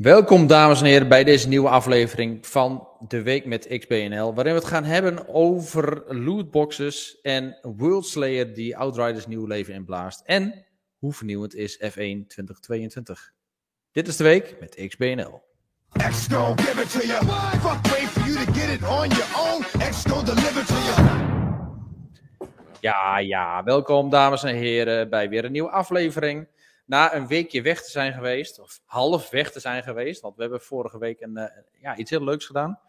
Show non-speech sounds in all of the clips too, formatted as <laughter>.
Welkom dames en heren bij deze nieuwe aflevering van De Week met XBNL, waarin we het gaan hebben over lootboxes en World Slayer die Outriders nieuw leven inblaast en hoe vernieuwend is F1 2022. Dit is De Week met XBNL. X give it to you. Fuck wait for you to get it on your own. X deliver to you. Ja, ja, welkom dames en heren bij weer een nieuwe aflevering na een weekje weg te zijn geweest, of half weg te zijn geweest, want we hebben vorige week een, uh, ja, iets heel leuks gedaan,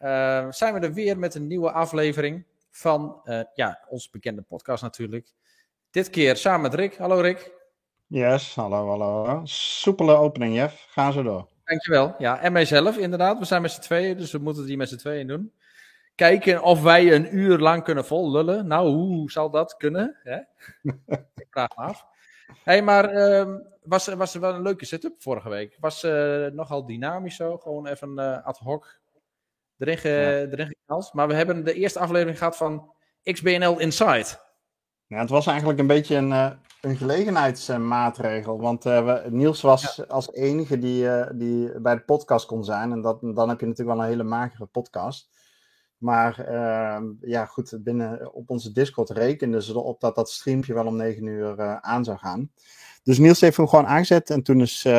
uh, zijn we er weer met een nieuwe aflevering van uh, ja, onze bekende podcast natuurlijk. Dit keer samen met Rick. Hallo Rick. Yes, hallo, hallo. Soepele opening, Jeff. Gaan ze door. Dankjewel. Ja, en mijzelf inderdaad. We zijn met z'n tweeën, dus we moeten die met z'n tweeën doen. Kijken of wij een uur lang kunnen vol lullen. Nou, hoe zal dat kunnen? Hè? <laughs> Ik vraag me af hey, maar uh, was, was er wel een leuke setup vorige week? Was uh, nogal dynamisch zo, gewoon even uh, ad hoc erin, ge, ja. erin geknald. Maar we hebben de eerste aflevering gehad van XBNL Inside. Ja, het was eigenlijk een beetje een, uh, een gelegenheidsmaatregel. Want we, Niels was ja. als enige die, die bij de podcast kon zijn. En dat, dan heb je natuurlijk wel een hele magere podcast. Maar uh, ja, goed, binnen op onze Discord rekenden ze erop dat dat streampje wel om 9 uur uh, aan zou gaan. Dus Niels heeft hem gewoon aangezet en toen is, uh,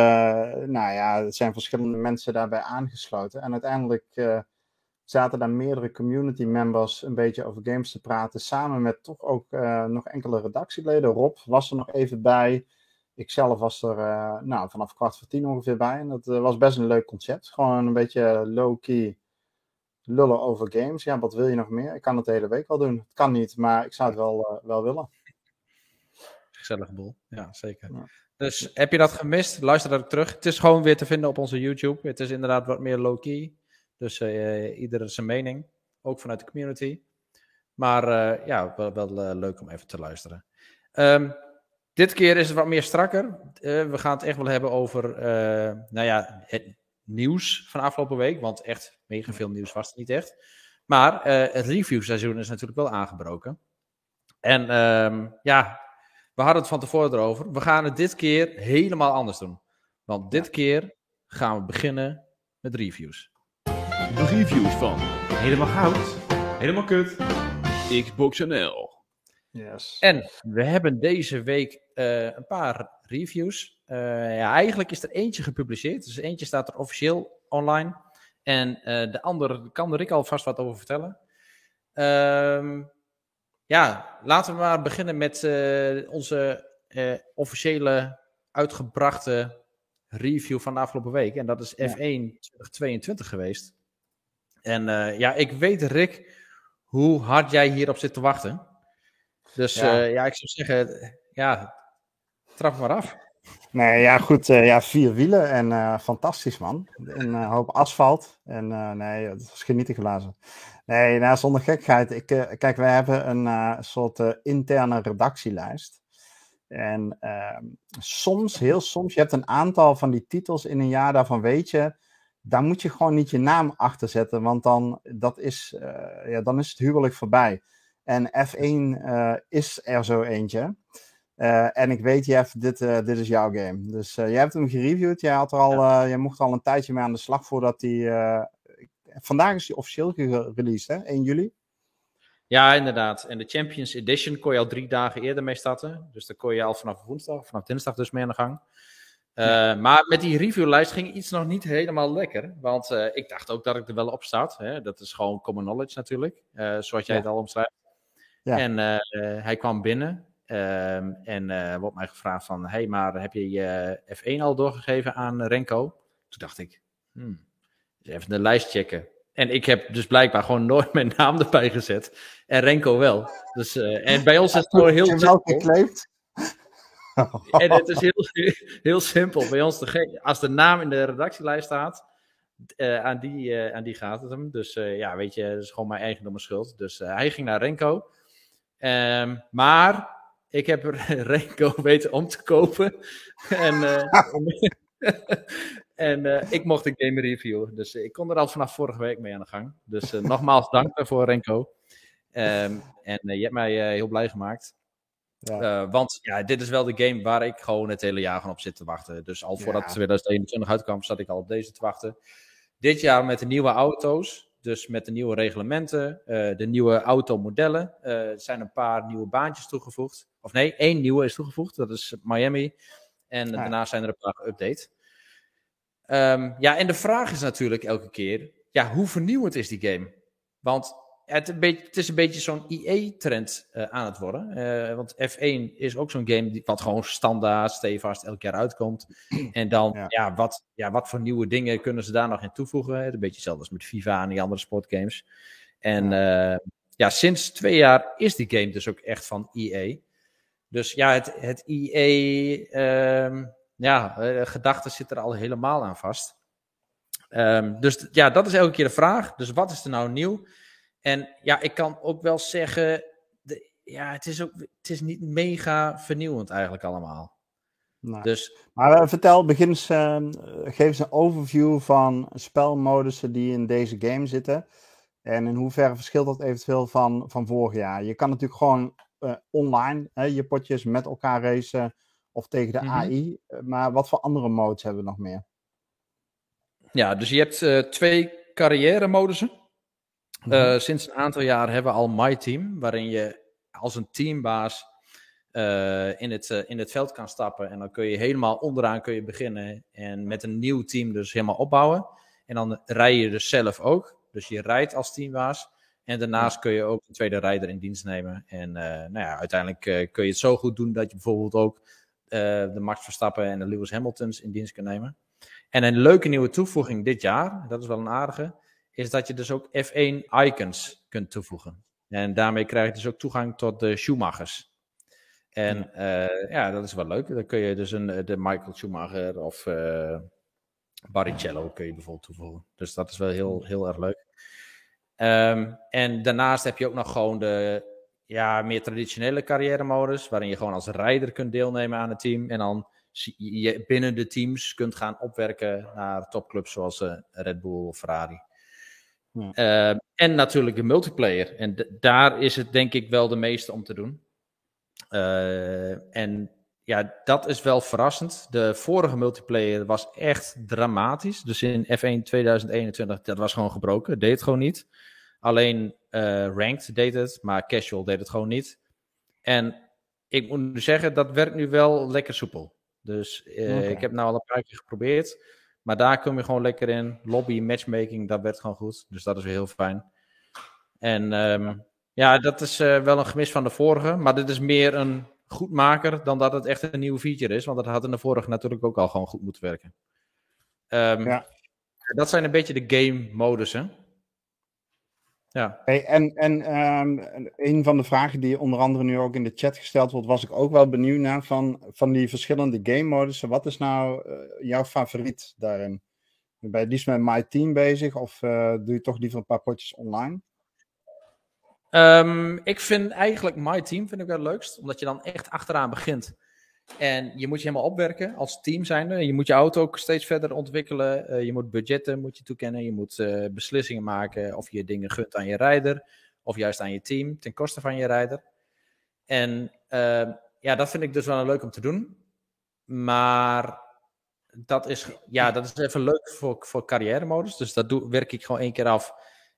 nou ja, zijn verschillende mensen daarbij aangesloten. En uiteindelijk uh, zaten daar meerdere community members een beetje over games te praten, samen met toch ook nog enkele redactieleden. Rob was er nog even bij. Ikzelf was er nou, vanaf kwart voor tien ongeveer bij. En dat was best een leuk concept. Gewoon een beetje low-key lullen over games. Ja, wat wil je nog meer? Ik kan het de hele week wel doen. Het kan niet, maar ik zou het wel, uh, wel willen. Gezellige boel, ja, zeker. Ja. Dus heb je dat gemist? Luister dat terug. Het is gewoon weer te vinden op onze YouTube. Het is inderdaad wat meer low-key. Dus uh, ieder zijn mening. Ook vanuit de community. Maar uh, ja, wel, wel leuk om even te luisteren. Um, dit keer is het wat meer strakker. we gaan het echt wel hebben over, nou ja, het, nieuws van afgelopen week. Want echt mega veel nieuws was het niet echt. Maar uh, het reviewseizoen is natuurlijk wel aangebroken. En um, ja, we hadden het van tevoren erover. We gaan het dit keer helemaal anders doen. Want dit keer gaan we beginnen met reviews. De reviews van Helemaal Goud, Helemaal Kut, Xbox NL. Yes. En we hebben deze week uh, een paar reviews. Uh, ja, eigenlijk is er eentje gepubliceerd. Dus eentje staat er officieel online. En uh, de andere kan er ik alvast wat over vertellen. Uh, ja, laten we maar beginnen met uh, onze officiële uitgebrachte review van de afgelopen week. En dat is F1 2022 geweest. En ja, ik weet, Rick, hoe hard jij hierop zit te wachten. Dus ja, ja ik zou zeggen, ja, trap maar af. Nee, ja, goed. Uh, ja, vier wielen en uh, fantastisch, man. Een uh, hoop asfalt. En nee, het was genieten glazen. Nee, nou, zonder gekheid. Ik, kijk, wij hebben een soort interne redactielijst. En ehm, soms, heel soms, je hebt een aantal van die titels in een jaar, daarvan weet je, daar moet je gewoon niet je naam achter zetten, want dan, dat is, ja, dan is het huwelijk voorbij. En F1 is er zo eentje. Uh, en ik weet, Jeff, dit, uh, dit is jouw game. Dus uh, jij hebt hem gereviewd. Jij, had er al, ja. jij mocht er al een tijdje mee aan de slag voordat hij. vandaag is hij officieel gereleased, hè? 1 juli. Ja, inderdaad. En de Champions Edition kon je al drie dagen eerder mee starten. Dus daar kon je al vanaf woensdag, vanaf dinsdag dus mee aan de gang. Ja. Maar met die reviewlijst ging iets nog niet helemaal lekker. Want ik dacht ook dat ik er wel op staat. Hè? Dat is gewoon common knowledge natuurlijk. zoals jij ja. het al omschrijft. Ja. En hij kwam binnen. Um, en uh, wordt mij gevraagd van, hey, maar heb je je F1 al doorgegeven aan Renko? Toen dacht ik, hmm, even de lijst checken. En ik heb dus blijkbaar gewoon nooit mijn naam erbij gezet. En Renko wel. Dus, uh, en bij ons is het gewoon heel simpel. gekleefd? <laughs> En het is heel, heel simpel. Bij ons, de, als de naam in de redactielijst staat, uh, aan, die, uh, aan die gaat het hem. Dus ja, weet je, dat is gewoon mijn eigendom schuld. Dus hij ging naar Renko. Um, maar ik heb <laughs> Renko weten om te kopen. en uh, <laughs> en uh, ik mocht de game reviewen. Dus ik kon er al vanaf vorige week mee aan de gang. Dus uh, nogmaals dank voor Renko. Um, en je hebt mij heel blij gemaakt. Ja. want ja, dit is wel de game waar ik gewoon het hele jaar gewoon op zit te wachten. Dus al voordat Ja. 2021 uitkwam, zat ik al op deze te wachten. Dit jaar met de nieuwe auto's, dus met de nieuwe reglementen, eh, de nieuwe automodellen, er zijn een paar nieuwe baantjes toegevoegd. Of nee, één nieuwe is toegevoegd, dat is Miami. En daarna zijn er een paar geüpdate. Ehm, ja, en de vraag is natuurlijk elke keer, ja, hoe vernieuwend is die game? Want het, een beetje, het is een beetje zo'n EA-trend eh, aan het worden. Eh, want F1 is ook zo'n game die, wat gewoon standaard, stevast elk jaar uitkomt. <clears throat> En dan, Ja. ja. wat, ja, wat voor nieuwe dingen kunnen ze daar nog in toevoegen? Een beetje hetzelfde als met FIFA en die andere sportgames. En ja. ja, sinds twee jaar is die game dus ook echt van EA. Dus ja, het, het EA, ehm, ja, uh, gedachte zit er al helemaal aan vast. Um, dus ja, dat is elke keer de vraag. Dus wat is er nou nieuw? En ja, ik kan ook wel zeggen, de, ja, het is, ook, het is niet mega vernieuwend eigenlijk allemaal. Nee. Dus, maar uh, vertel, begin eens, uh, geef eens een overview van spelmodussen die in deze game zitten. En in hoeverre verschilt dat eventueel van, van vorig jaar? Je kan natuurlijk gewoon uh, online hè, je potjes met elkaar racen of tegen de mm -hmm. AI. Maar wat voor andere modes hebben we nog meer? Ja, dus je hebt uh, twee carrière modussen. -hmm. uh, sinds een aantal jaar hebben we al My Team, waarin je als een teambaas uh, in, het, in het veld kan stappen. En dan kun je helemaal onderaan kun je beginnen en met een nieuw team dus helemaal opbouwen. En dan rij je dus zelf ook. Dus je rijdt als teambaas. En daarnaast kun je ook een tweede rijder in dienst nemen. En nou ja, uiteindelijk kun je het zo goed doen dat je bijvoorbeeld ook de Max Verstappen en de Lewis Hamiltons in dienst kunt nemen. En een leuke nieuwe toevoeging dit jaar, dat is wel een aardige, is dat je dus ook F1 icons kunt toevoegen. En daarmee krijg je dus ook toegang tot de Schumachers. En ja, uh, ja dat is wel leuk. Dan kun je dus een, de Michael Schumacher of uh, Barrichello kun je bijvoorbeeld toevoegen. Dus dat is wel heel, heel erg leuk. Um, en daarnaast heb je ook nog gewoon de ja, meer traditionele carrière modus, waarin je gewoon als rijder kunt deelnemen aan het team. En dan je binnen de teams kunt gaan opwerken naar topclubs zoals uh, Red Bull of Ferrari. Ja. Uh, en natuurlijk de multiplayer. En daar is het denk ik wel de meeste om te doen. Uh, en ja, dat is wel verrassend. De vorige multiplayer was echt dramatisch. Dus in F1 2021, dat was gewoon gebroken. Deed het gewoon niet. Alleen ranked deed het, maar casual deed het gewoon niet. En ik moet zeggen, dat werkt nu wel lekker soepel. Dus okay. ik heb nou al een paar keer geprobeerd. Maar daar kom je gewoon lekker in. Lobby, matchmaking, dat werkt gewoon goed. Dus dat is weer heel fijn. En um, ja, dat is uh, wel een gemis van de vorige. Maar dit is meer een goedmaker dan dat het echt een nieuwe feature is. Want dat had in de vorige natuurlijk ook al gewoon goed moeten werken. Um, ja. Dat zijn een beetje de game modussen. Ja. Hey, en en um, een van de vragen die onder andere nu ook in de chat gesteld wordt, was ik ook wel benieuwd naar van, van die verschillende game modussen. Wat is nou uh, jouw favoriet daarin? Ben je liefst met My Team bezig of uh, doe je toch liever een paar potjes online? Um, ik vind eigenlijk My Team vind ik wel het leukst, omdat je dan echt achteraan begint. En je moet je helemaal opwerken als team zijnde. Je moet je auto ook steeds verder ontwikkelen. Uh, je moet budgetten moet je toekennen. Je moet uh, beslissingen maken of je dingen gunt aan je rijder. Of juist aan je team ten koste van je rijder. En uh, ja, dat vind ik dus wel leuk om te doen. Maar dat is, ja, dat is even leuk voor, voor carrière modus. Dus dat doe, werk ik gewoon één keer af.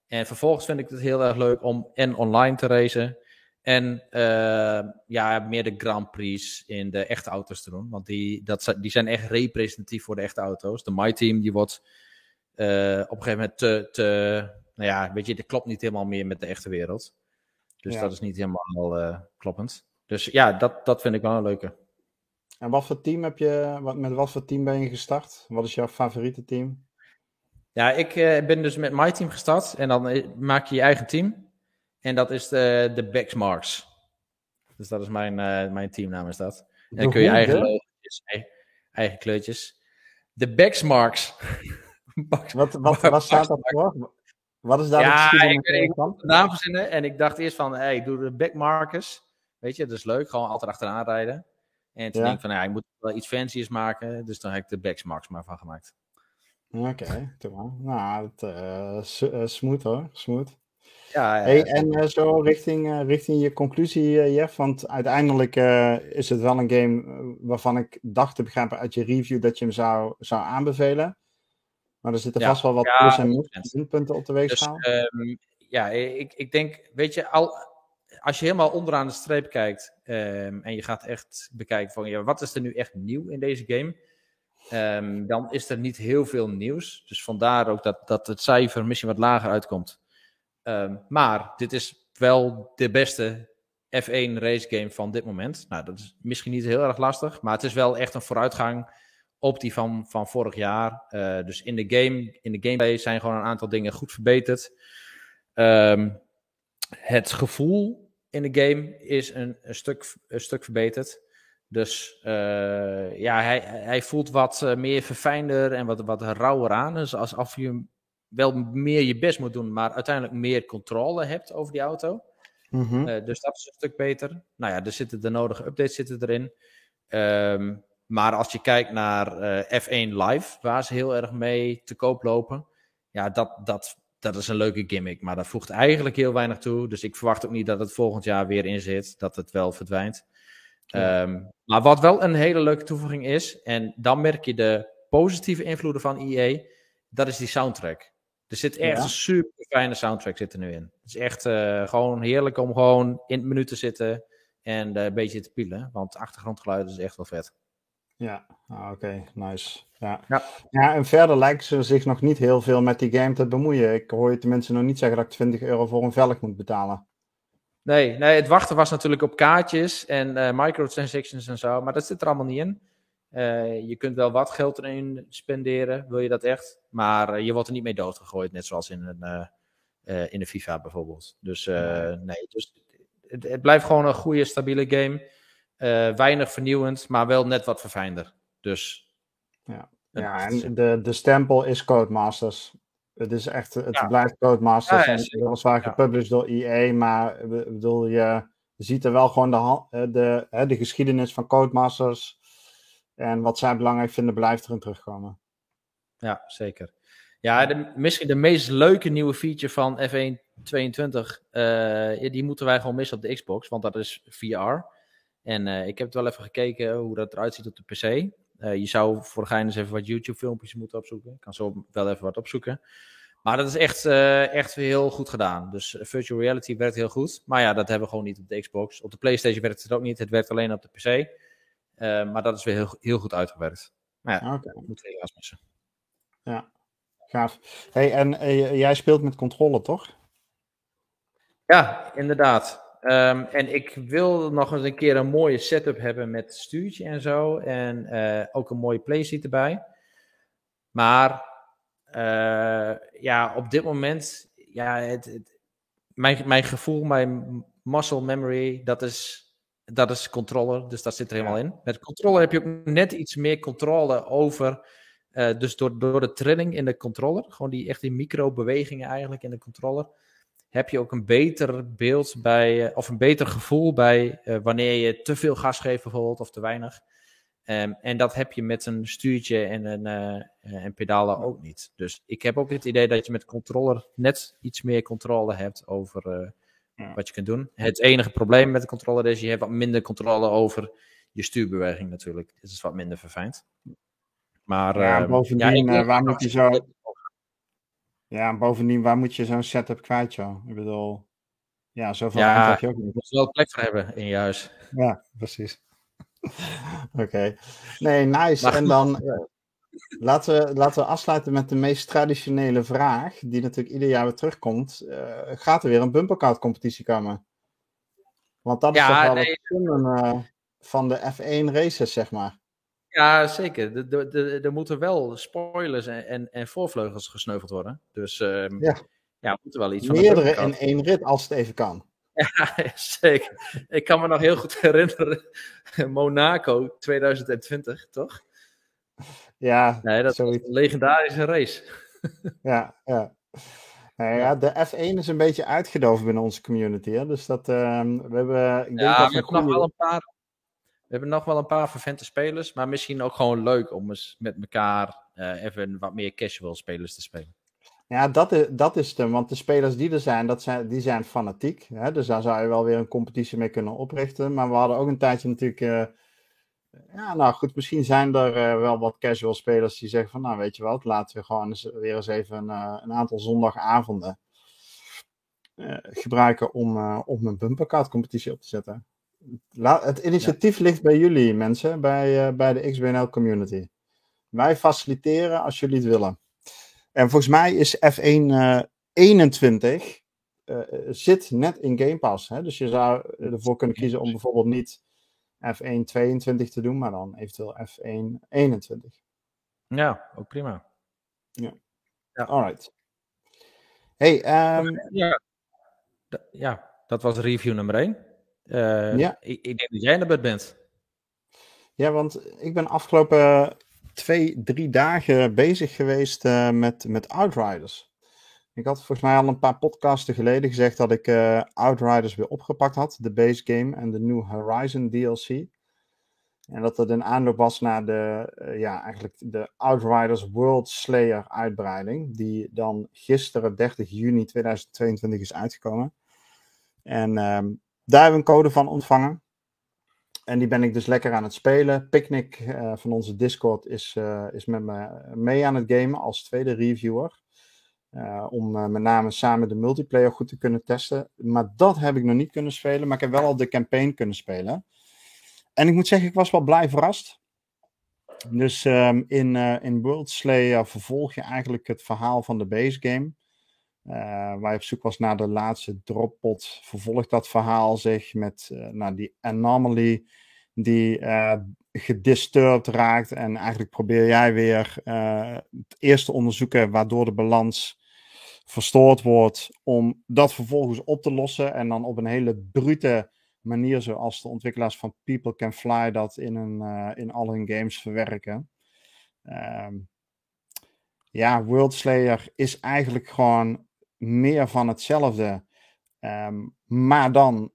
En vervolgens vind ik het heel erg leuk om en online te racen. En uh, ja, meer de Grand Prix in de echte auto's te doen. Want die, dat, die zijn echt representatief voor de echte auto's. De My Team die wordt uh, op een gegeven moment te, te... Nou ja, weet je, dat klopt niet helemaal meer met de echte wereld. Dus ja. dat is niet helemaal uh, kloppend. Dus ja, dat, dat vind ik wel een leuke. En wat voor team heb je... Wat, met wat voor team ben je gestart? Wat is jouw favoriete team? Ja, ik ben dus met My Team gestart. En dan maak je je eigen team. En dat is de, de Backsmarks. Dus dat is mijn, uh, mijn teamnaam is dat. En dan kun je eigen, logo's, eigen kleurtjes. De Backsmarks. <laughs> wat, wat, wat staat dat voor? Wat is daar ja, de ik, ik de naam verzinnen en ik dacht eerst van, hey, doe de backmarkers. Weet je, dat is leuk, gewoon altijd achteraan rijden. En toen ja. denk ik van, ja, ik moet wel iets fancy's maken. Dus dan heb ik de backsmarks maar van gemaakt. Oké, okay, nou, het, uh, smooth hoor, smooth. Ja, ja, Hey, zeker. en eh, zo richting, eh, richting je conclusie, eh, Jeff. Want uiteindelijk eh, is het wel een game waarvan ik dacht te begrijpen uit je review dat je hem zou, zou aanbevelen. Maar er zitten Ja. vast wel wat Ja, plus en 100%. minpunten op de Dus weegschaal. ehm, ja, ik, ik denk, weet je, al, als je helemaal onderaan de streep kijkt ehm, en je gaat echt bekijken van, ja, wat is er nu echt nieuw in deze game? Ehm, dan is er niet heel veel nieuws. Dus vandaar ook dat, dat het cijfer misschien wat lager uitkomt. Ehm, maar dit is wel de beste F1 race game van dit moment. Nou, dat is misschien niet heel erg lastig, maar het is wel echt een vooruitgang op die van, van vorig jaar. Eh, dus in de game, in de gameplay zijn gewoon een aantal dingen goed verbeterd. Ehm, het gevoel in de game is een, een, stuk, een stuk verbeterd. Dus eh, ja, hij, hij voelt wat eh, meer verfijnder en wat, wat rauwer aan. Dus alsof je wel meer je best moet doen, maar uiteindelijk meer controle hebt over die auto. Mhm. Eh, dus dat is een stuk beter. Nou ja, er zitten de nodige updates zitten erin. Ehm, maar als je kijkt naar eh, F1 Live, waar ze heel erg mee te koop lopen. Ja, dat, dat, dat is een leuke gimmick. Maar dat voegt eigenlijk heel weinig toe. Dus ik verwacht ook niet dat het volgend jaar weer in zit. Dat het wel verdwijnt. Ja. Ehm, maar wat wel een hele leuke toevoeging is. En dan merk je de positieve invloeden van EA. Dat is die soundtrack. Er zit echt Ja. een super fijne soundtrack zit er nu in. Het is echt eh, gewoon heerlijk om gewoon in het menu te zitten en eh, een beetje te pielen. Want achtergrondgeluid is echt wel vet. Ja, ah, oké, nice. Ja. Ja. Ja. en verder lijken ze zich nog niet heel veel met die game te bemoeien. Ik hoor je tenminste nog niet zeggen dat ik 20 euro voor een velg moet betalen. Nee, nee, het wachten was natuurlijk op kaartjes en eh, microtransactions en zo, maar dat zit er allemaal niet in. Eh, je kunt wel wat geld erin spenderen, wil je dat echt. Maar eh, je wordt er niet mee doodgegooid, net zoals in, een, eh, in de FIFA bijvoorbeeld. Dus nee, dus het, het blijft gewoon een goede, stabiele game. Weinig vernieuwend, maar wel net wat verfijnder. Dus Ja. Ja, en de, de stempel is Codemasters. Het is echt, het Ja. blijft Codemasters. Ja, ja, en zeker. weliswaar Ja. gepublished door EA, maar bedoel, je ziet er wel gewoon de, de, hè, de geschiedenis van Codemasters en wat zij belangrijk vinden, blijft erin terugkomen. Ja, zeker. Ja, de, misschien de meest leuke nieuwe feature van F1 22, eh, die moeten wij gewoon missen op de Xbox, want dat is VR. En eh, ik heb het wel even gekeken hoe dat eruit ziet op de PC. Eh, je zou voor de eens even wat YouTube-filmpjes moeten opzoeken. Ik kan zo wel even wat opzoeken. Maar dat is echt, echt heel goed gedaan. Dus virtual reality werkt heel goed. Maar ja, dat hebben we gewoon niet op de Xbox. Op de PlayStation werkt het ook niet. Het werkt alleen op de PC. Eh, maar dat is weer heel, heel goed uitgewerkt. Maar ja, dat moeten we helaas missen. gaaf. Hey, en eh, jij speelt met controle, toch? Ja, inderdaad. Ehm, en ik wil nog eens een keer een mooie setup hebben met stuurtje en zo. En eh, ook een mooie playseat erbij. Maar ja, op dit moment, ja, het, het- mijn, mijn gevoel, mijn muscle memory, dat is, dat is controller. Dus dat zit er helemaal in. Met controller heb je ook net iets meer controle over. eh, dus door, door de trilling in de controller, gewoon die echt die micro-bewegingen eigenlijk in de controller heb je ook een beter beeld bij, eh, of een beter gevoel bij eh, wanneer je te veel gas geeft bijvoorbeeld, of te weinig. Ehm, en dat heb je met een stuurtje en een en pedalen ook niet. Dus ik heb ook het idee dat je met controller net iets meer controle hebt over Ja. wat je kunt doen. Het enige probleem met de controller is, je hebt wat minder controle over je stuurbeweging natuurlijk. Het is wat minder verfijnd. Maar Ja, ehm, bovendien, ik- eh, waar moet je zo- Ja, en bovendien, waar moet je zo'n setup kwijt, joh? Ik bedoel, ja, zoveel Ja. heb je ook niet. Je moet er wel plek voor hebben in je huis. Ja, precies. <laughs> Oké. Nee, nice. En dan laten, we, laten we afsluiten met de meest traditionele vraag, die natuurlijk ieder jaar weer terugkomt. Eh, gaat er weer een bumpercard competitie komen? Want dat is Ja, toch wel nee. het fun, eh, van de F1 races, zeg maar. Ja, zeker. Er- Er er- er moeten wel spoilers en, en, en voorvleugels gesneuveld worden. Dus ehm, Ja. ja, we moeten wel iets van de Meerdere in één rit, als het even kan. <laughs> Ja, zeker. Ik kan me nog heel goed herinneren. Monaco 2020, toch? Ja, Nee, dat zoiets. was een legendarische race. Ja, ja. Nou ja, de F1 is een beetje uitgedoofd binnen onze community. Hè? Dus dat, ehm, we hebben, ik denk Ja, dat we hebben, nog wel een paar, we hebben nog wel een paar vervente spelers. Maar misschien ook gewoon leuk om eens met elkaar eh, even wat meer casual spelers te spelen. Ja, dat is, dat is het. Want de spelers die er zijn, dat zijn die zijn fanatiek. Hè? Dus daar zou je wel weer een competitie mee kunnen oprichten. Maar we hadden ook een tijdje natuurlijk... Uh, ja, nou goed, misschien zijn er uh, wel wat casual spelers die zeggen van... Nou, weet je wat, laten we gewoon eens, weer eens even een, uh, een aantal zondagavonden gebruiken om, om een bumpercard competitie op te zetten. La het initiatief ja. ligt bij jullie mensen, bij, bij de XBNL community. Wij faciliteren als jullie het willen. En volgens mij is F1 uh, 21 uh, zit net in Game Pass. Hè? Dus je zou ervoor kunnen kiezen om bijvoorbeeld niet F1 22 te doen, maar dan eventueel F1 21. Ja, ook prima. Ja. ja. Alright. Hey, um... ja. ja, dat was review nummer 1. Uh, ja. Ik, ik, denk dat jij beurt bent. Ja, want ik ben afgelopen twee, drie dagen bezig geweest uh, met, met Outriders. Ik had volgens mij al een paar podcasten geleden gezegd dat ik uh, Outriders weer opgepakt had, de base game en de New Horizon DLC. En dat het een aanloop was naar de, uh, ja, eigenlijk de Outriders World Slayer uitbreiding, die dan gisteren 30 juni 2022 is uitgekomen. En um, daar hebben we een code van ontvangen. En die ben ik dus lekker aan het spelen. Picnic uh, van onze Discord is, is met me mee aan het gamen als tweede reviewer. Uh, om met name samen de multiplayer goed te kunnen testen. Maar dat heb ik nog niet kunnen spelen. Maar ik heb wel al de campaign kunnen spelen. En ik moet zeggen, ik was wel blij verrast. Dus um, in, in World Slayer vervolg je eigenlijk het verhaal van de base game. waar je op zoek was naar de laatste droppot, vervolgt dat verhaal zich met nou, die anomaly die uh, gedisturbed raakt. En eigenlijk probeer jij weer uh, het eerste onderzoeken waardoor de balans verstoord wordt, om dat vervolgens op te lossen. En dan op een hele brute manier, zoals de ontwikkelaars van People Can Fly dat in, een, uh, in al hun games verwerken. Um, ja, World Slayer is eigenlijk gewoon meer van hetzelfde. Um, maar dan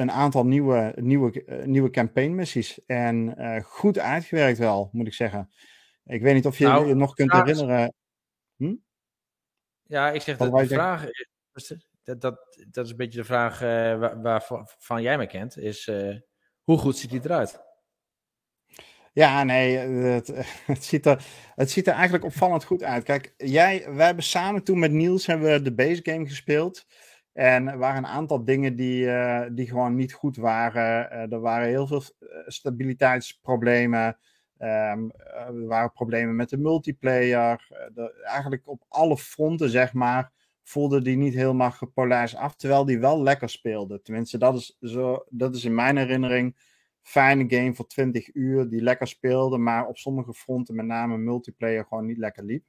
een aantal nieuwe, nieuwe, uh, nieuwe campaign missies. En uh, goed uitgewerkt wel, moet ik zeggen. Ik weet niet of je nou, je nog kunt herinneren. Hm? Ja, ik zeg dat de vraag. Dat, dat, dat is een beetje de vraag uh, waar, waarvan jij me kent. Is hoe goed ziet hij eruit? Ja, nee, het, <laughs> het, ziet er, het ziet er eigenlijk opvallend goed uit. Kijk, jij, wij hebben samen toen met Niels hebben we de base game gespeeld. En er waren een aantal dingen die, uh, die gewoon niet goed waren. Uh, er waren heel veel eh, stabiliteitsproblemen. Um, er waren problemen met de multiplayer. Eigenlijk op alle fronten, zeg maar, voelde die niet helemaal gepolijst af. Terwijl die wel lekker speelde. Tenminste, dat is, zo, dat is in mijn herinnering. Fijne game voor 20 uur die lekker speelde, maar op sommige fronten, met name multiplayer, gewoon niet lekker liep.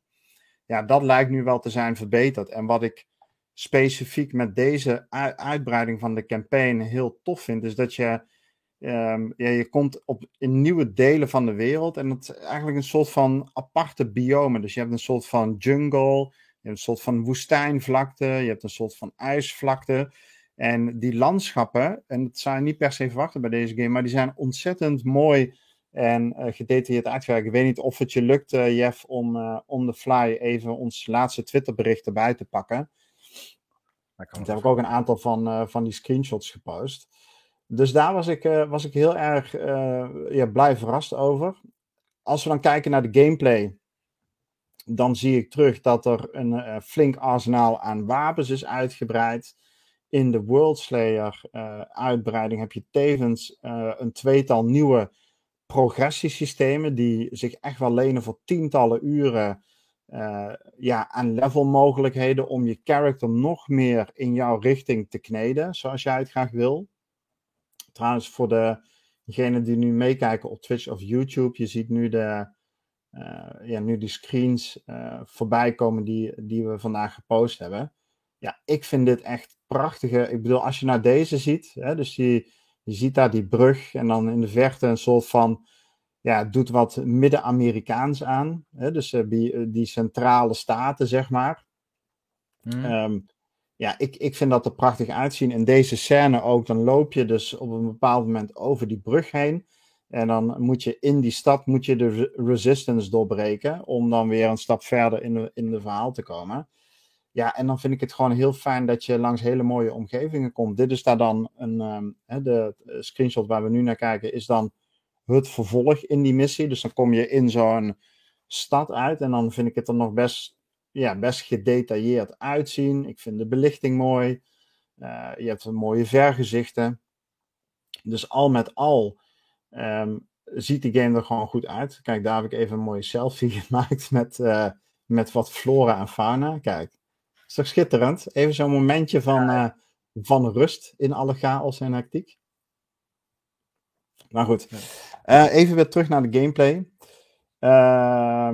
Ja, dat lijkt nu wel te zijn verbeterd. En wat ik specifiek met deze uitbreiding van de campaign heel tof vind, is dat je, um, ja, je komt op, in nieuwe delen van de wereld en het is eigenlijk een soort van aparte biome. Dus je hebt een soort van jungle, je hebt een soort van woestijnvlakte, je hebt een soort van ijsvlakte. En die landschappen, en dat zou je niet per se verwachten bij deze game, maar die zijn ontzettend mooi en uh, gedetailleerd uitgewerkt. Ik weet niet of het je lukt, uh, Jeff, om uh, on the fly even ons laatste Twitterbericht erbij te pakken. Daar heb ik ook een aantal van, uh, van die screenshots gepost. Dus daar was ik, uh, was ik heel erg uh, ja, blij verrast over. Als we dan kijken naar de gameplay, dan zie ik terug dat er een flink arsenaal aan wapens is uitgebreid. In de World Slayer uitbreiding heb je tevens een tweetal nieuwe progressiesystemen die zich echt wel lenen voor tientallen uren uh, ja, aan levelmogelijkheden om je character nog meer in jouw richting te kneden, zoals jij het graag wil. Trouwens, voor degenen die nu meekijken op Twitch of YouTube, je ziet nu, de, uh, ja, nu die screens uh, voorbij komen die, die we vandaag gepost hebben. Ja, ik vind dit echt prachtige. Ik bedoel, als je naar deze ziet, hè, dus je ziet daar die brug en dan in de verte een soort van ja, doet wat Midden-Amerikaans aan. Hè? Dus uh, die, die, centrale staten, zeg maar. Mm. Um, ja, ik, ik vind dat er prachtig uitzien. In deze scène ook, dan loop je dus op een bepaald moment over die brug heen. En dan moet je in die stad moet je de resistance doorbreken. Om dan weer een stap verder in de, in de verhaal te komen. Ja, en dan vind ik het gewoon heel fijn dat je langs hele mooie omgevingen komt. Dit is daar dan een, um, hè, de screenshot waar we nu naar kijken, is dan het vervolg in die missie. Dus dan kom je in zo'n stad uit en dan vind ik het er nog best, ja, best gedetailleerd uitzien. Ik vind de belichting mooi. Uh, je hebt een mooie vergezichten. Dus al met al um, ziet die game er gewoon goed uit. Kijk, daar heb ik even een mooie selfie <laughs> gemaakt met, uh, met wat flora en fauna. Kijk, is toch schitterend? Even zo'n momentje van, uh, van rust in alle chaos en hectiek. Maar goed, uh, even weer terug naar de gameplay. Uh,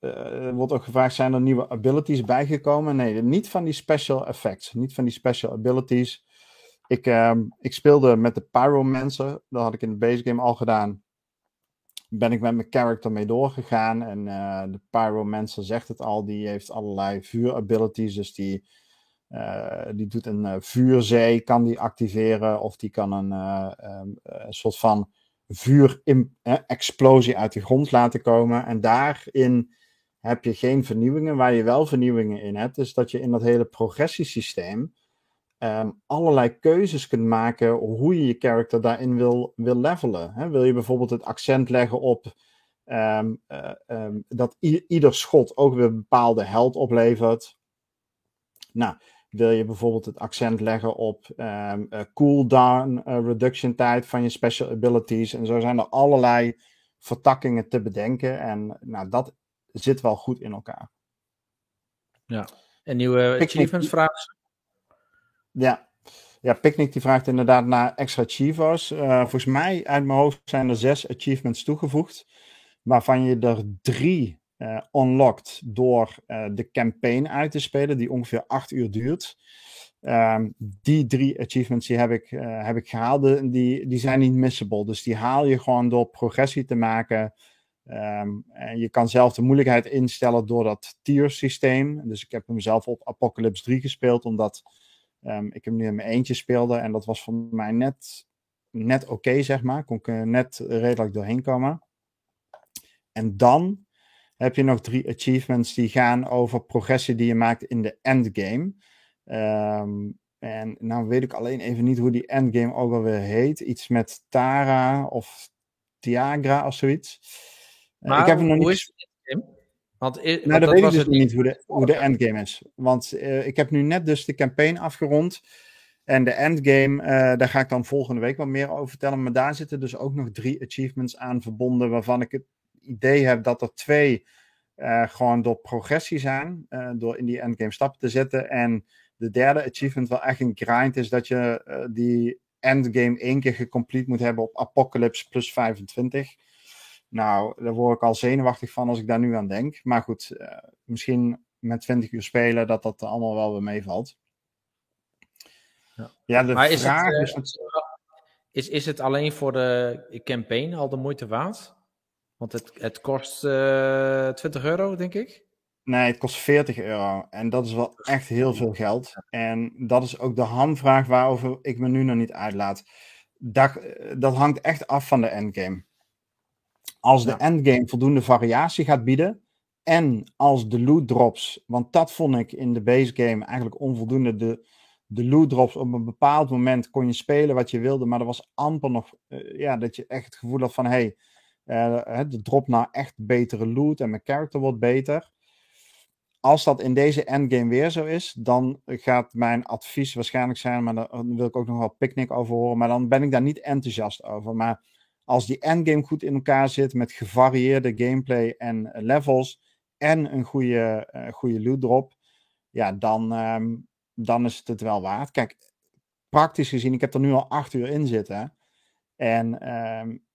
er wordt ook gevraagd, zijn er nieuwe abilities bijgekomen? Nee, niet van die special effects. Niet van die special abilities. Ik, uh, ik speelde met de Pyromancer. Dat had ik in de base game al gedaan. Ben ik met mijn character mee doorgegaan. En uh, de Pyromancer zegt het al. Die heeft allerlei vuur abilities. Dus die, uh, die doet een vuurzee. Kan die activeren. Of die kan een, um, een soort van vuur-explosie uit de grond laten komen. En daarin heb je geen vernieuwingen. Waar je wel vernieuwingen in hebt, is dat je in dat hele progressiesysteem um, allerlei keuzes kunt maken hoe je je character daarin wil, wil levelen. Wil je bijvoorbeeld het accent leggen op um, dat ieder schot ook weer een bepaalde held oplevert. Nou, wil je bijvoorbeeld het accent leggen op um, uh, cooldown uh, reduction tijd van je special abilities. En zo zijn er allerlei vertakkingen te bedenken. En nou, dat zit wel goed in elkaar. Ja, en nieuwe achievements vragen Ja. Ja, Picnic die vraagt inderdaad naar extra achievers. Uh, volgens mij uit mijn hoofd zijn er zes achievements toegevoegd. Waarvan je er drie uh, unlocked door uh, de campaign uit te spelen, die ongeveer acht uur duurt. Um, die drie achievements die heb, ik, uh, heb ik gehaald. Die, die zijn niet missable. Dus die haal je gewoon door progressie te maken. Um, en je kan zelf de moeilijkheid instellen door dat tier systeem. Dus ik heb hem zelf op Apocalypse 3 gespeeld, omdat um, ik hem nu in mijn eentje speelde. En dat was voor mij net, net oké, zeg maar. Kon ik net redelijk doorheen komen. En dan heb je nog drie achievements die gaan over progressie die je maakt in de endgame. Um, en nou weet ik alleen even niet hoe die endgame ook alweer heet. Iets met Tara of Tiagra of zoiets. Maar ik heb nog hoe niet... is het? Want, nou, dat, dat weet ik dus het... niet hoe de, hoe de endgame is. Want uh, ik heb nu net dus de campaign afgerond. En de endgame, uh, daar ga ik dan volgende week wat meer over vertellen. Maar daar zitten dus ook nog drie achievements aan verbonden. Waarvan ik het idee heb dat er twee uh, gewoon door progressie zijn. Uh, door in die endgame stappen te zetten. En de derde achievement wel echt een grind is dat je uh, die endgame één keer gecomplete moet hebben op Apocalypse plus 25. Nou, daar word ik al zenuwachtig van als ik daar nu aan denk. Maar goed, misschien met 20 uur spelen dat dat allemaal wel weer meevalt. Ja. ja, de maar vraag is, het, is, is, is het alleen voor de campaign al de moeite waard? Want het, het kost uh, 20 euro, denk ik. Nee, het kost 40 euro. En dat is wel echt heel veel geld. En dat is ook de hamvraag waarover ik me nu nog niet uitlaat. Dat, dat hangt echt af van de endgame. Als de ja. endgame voldoende variatie gaat bieden. En als de loot drops. Want dat vond ik in de base game eigenlijk onvoldoende. De, de loot drops op een bepaald moment kon je spelen wat je wilde. Maar er was amper nog. Uh, ja, dat je echt het gevoel had van. Hey, de drop naar echt betere loot en mijn character wordt beter. Als dat in deze endgame weer zo is, dan gaat mijn advies waarschijnlijk zijn, maar daar wil ik ook nog wel Picnic over horen, maar dan ben ik daar niet enthousiast over. Maar als die endgame goed in elkaar zit met gevarieerde gameplay en levels en een goede, uh, goede loot drop, ja, dan, um, dan is het het wel waard. Kijk, praktisch gezien, ik heb er nu al acht uur in zitten. En um,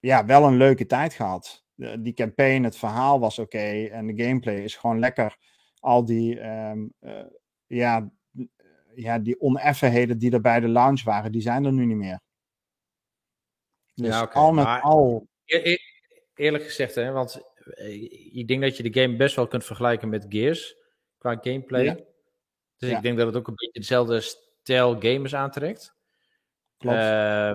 ja, wel een leuke tijd gehad. De, die campaign, het verhaal was oké okay, en de gameplay is gewoon lekker. Al die, um, uh, ja, ja, die oneffenheden die er bij de launch waren, die zijn er nu niet meer. Dus ja, okay. al met maar, al. Eerlijk gezegd, hè, want eh, ik denk dat je de game best wel kunt vergelijken met Gears qua gameplay. Ja. Dus ja. ik denk dat het ook een beetje dezelfde stijl gamers aantrekt. Klopt. Uh,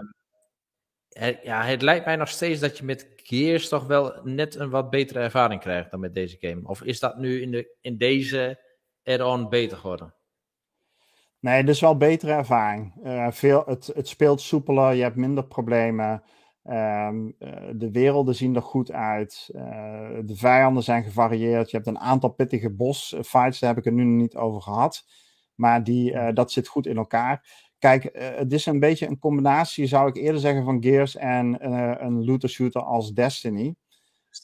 ja, het lijkt mij nog steeds dat je met Gears toch wel net een wat betere ervaring krijgt dan met deze game. Of is dat nu in, de, in deze add-on beter geworden? Nee, dus wel betere ervaring. Uh, veel, het, het speelt soepeler, je hebt minder problemen. Um, uh, de werelden zien er goed uit. Uh, de vijanden zijn gevarieerd. Je hebt een aantal pittige bossfights, daar heb ik het nu nog niet over gehad. Maar die, dat zit goed in elkaar. Kijk, het is een beetje een combinatie, zou ik eerder zeggen, van Gears en een looter-shooter als Destiny.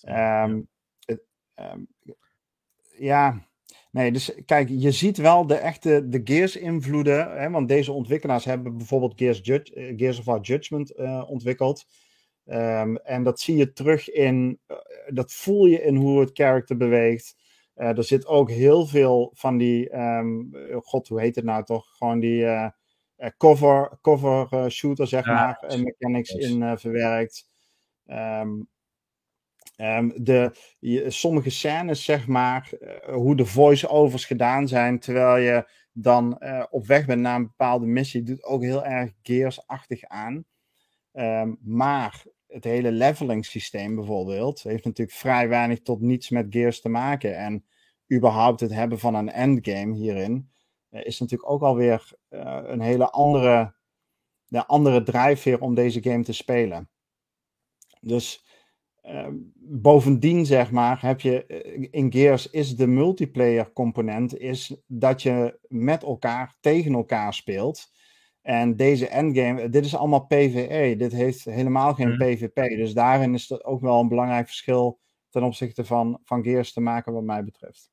Um, um, ja, Nee, dus kijk, je ziet wel de echte de Gears-invloeden. Hè, want deze ontwikkelaars hebben bijvoorbeeld Gears, Judge, eh, Gears of War Judgment uh, ontwikkeld. Um, en dat zie je terug in, uh, dat voel je in hoe het character beweegt. Er zit ook heel veel van die, god, hoe heet het nou toch? Gewoon die cover, cover shooter, zeg ja, maar, mechanics in verwerkt. Um, Um, de, sommige scènes, zeg maar, hoe de voice-overs gedaan zijn, terwijl je dan op weg bent naar een bepaalde missie, doet ook heel erg Gears-achtig aan. Um, maar het hele leveling systeem bijvoorbeeld, heeft natuurlijk vrij weinig tot niets met Gears te maken. En überhaupt het hebben van een endgame hierin, is natuurlijk ook alweer een hele andere, de andere drijfveer om deze game te spelen. Dus Ehm, bovendien, zeg maar, heb je eh, in Gears is de multiplayer component is dat je met elkaar tegen elkaar speelt. En deze endgame, dit is allemaal PvE. Dit heeft helemaal geen PvP. Mhm. Dus daarin is dat ook wel een belangrijk verschil ten opzichte van, van Gears te maken, wat mij betreft.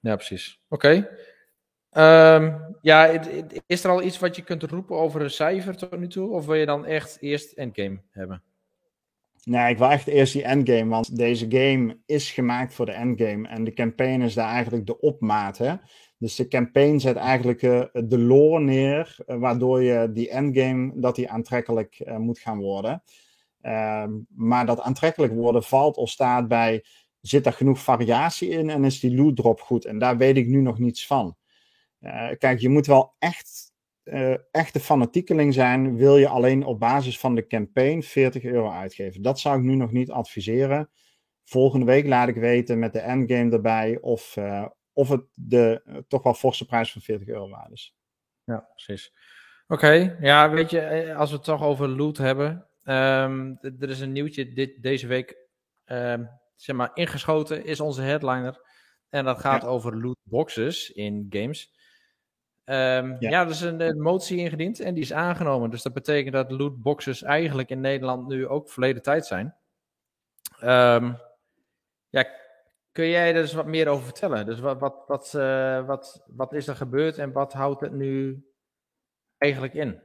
Ja, precies. Oké. Okay. Ehm, ja, is er al iets wat je kunt roepen over een cijfer tot nu toe? Of wil je dan echt eerst endgame hebben? Nee, ik wil echt eerst die endgame, want deze game is gemaakt voor de endgame. En de campaign is daar eigenlijk de opmaat. Hè? Dus de campaign zet eigenlijk uh, de lore neer, uh, waardoor je die endgame, dat die aantrekkelijk uh, moet gaan worden. Ehm, maar dat aantrekkelijk worden valt of staat bij, zit er genoeg variatie in en is die loot drop goed? En daar weet ik nu nog niets van. Kijk, je moet wel echt uh, echte fanatiekeling zijn, wil je alleen op basis van de campaign 40 euro uitgeven. Dat zou ik nu nog niet adviseren. Volgende week laat ik weten met de endgame erbij of, uh, of het de toch wel forse prijs van 40 euro waard is. Ja, precies. Oké, okay. ja, weet je, als we het toch over loot hebben. Um, er is een nieuwtje dit, deze week, um, zeg maar, ingeschoten, is onze headliner. En dat gaat ja. over loot boxes in games. Um, ja. ja, er is een, een, motie ingediend en die is aangenomen. Dus dat betekent dat lootboxes eigenlijk in Nederland nu ook verleden tijd zijn. Um, ja, kun jij er eens wat meer over vertellen? Dus wat, wat, wat, uh, wat, wat is er gebeurd en wat houdt het nu eigenlijk in?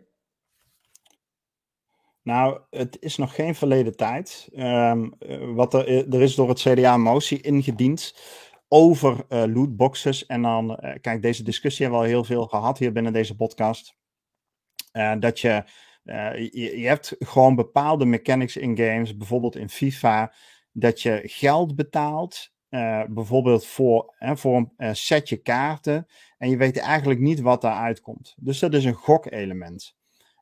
Nou, het is nog geen verleden tijd. Um, wat er, er is door het CDA een motie ingediend over uh, lootboxes. En dan, uh, kijk, deze discussie hebben we al heel veel gehad hier binnen deze podcast. Uh, dat je, je, je, hebt gewoon bepaalde mechanics in games, bijvoorbeeld in FIFA, dat je geld betaalt, bijvoorbeeld voor, voor een setje kaarten, en je weet eigenlijk niet wat daaruit komt. Dus dat is een gokelement.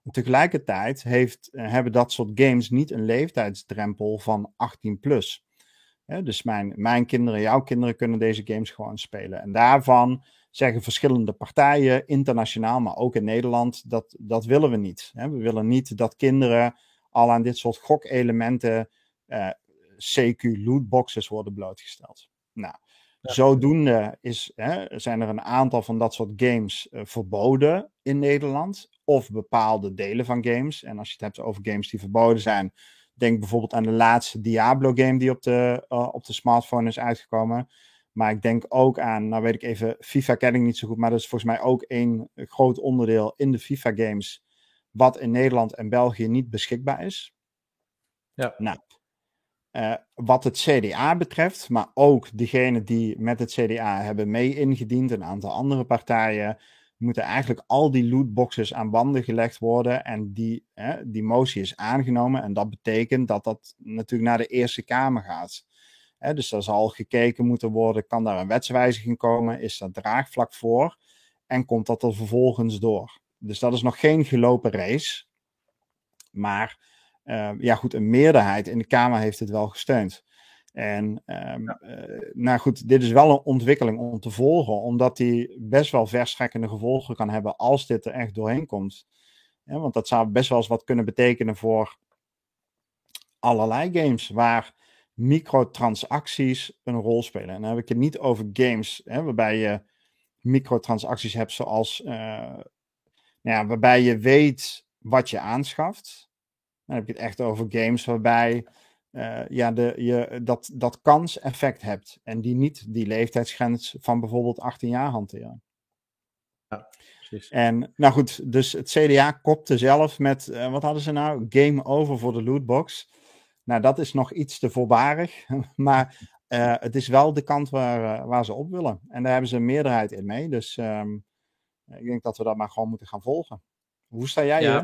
En tegelijkertijd heeft, hebben dat soort games niet een leeftijdsdrempel van 18 plus dus mijn, mijn kinderen, jouw kinderen kunnen deze games gewoon spelen. En daarvan zeggen verschillende partijen, internationaal, maar ook in Nederland, dat, dat willen we niet. we willen niet dat kinderen al aan dit soort gokelementen, uh, CQ lootboxes worden blootgesteld. Nou, zodoende is, hè, zijn er een aantal van dat soort games uh, verboden in Nederland. Of bepaalde delen van games. En als je het hebt over games die verboden zijn, Denk bijvoorbeeld aan de laatste Diablo-game die op de, uh, op de smartphone is uitgekomen. Maar ik denk ook aan, nou weet ik even, FIFA ken ik niet zo goed, maar dat is volgens mij ook een groot onderdeel in de FIFA-games, wat in Nederland en België niet beschikbaar is. Ja. Nou, uh, wat het CDA betreft, maar ook diegenen die met het CDA hebben mee ingediend, een aantal andere partijen, moeten eigenlijk al die lootboxes aan banden gelegd worden. En die, hè, die motie is aangenomen. En dat betekent dat dat natuurlijk naar de Eerste Kamer gaat. Hè, dus er zal gekeken moeten worden, kan daar een wetswijziging komen? Is daar draagvlak voor? En komt dat er vervolgens door? Dus dat is nog geen gelopen race. Maar uh, ja goed, een meerderheid in de Kamer heeft het wel gesteund. En um, nou goed, dit is wel een ontwikkeling om te volgen, omdat die best wel verstrekkende gevolgen kan hebben als dit er echt doorheen komt. Ja, want dat zou best wel eens wat kunnen betekenen voor allerlei games, waar microtransacties een rol spelen. En dan heb ik het niet over games, hè, waarbij je microtransacties hebt zoals, uh, nou ja, waarbij je weet wat je aanschaft. Dan heb ik het echt over games waarbij uh, ja, de, je dat, dat kans-effect hebt. En die niet die leeftijdsgrens van bijvoorbeeld 18 jaar hanteren. Ja, precies. En nou goed, dus het CDA kopte zelf met, uh, wat hadden ze nou? Game over voor de lootbox. Nou, dat is nog iets te voorbarig. <laughs> maar uh, het is wel de kant waar, waar ze op willen. En daar hebben ze een meerderheid in mee. Dus um, ik denk dat we dat maar gewoon moeten gaan volgen. Hoe sta jij ja?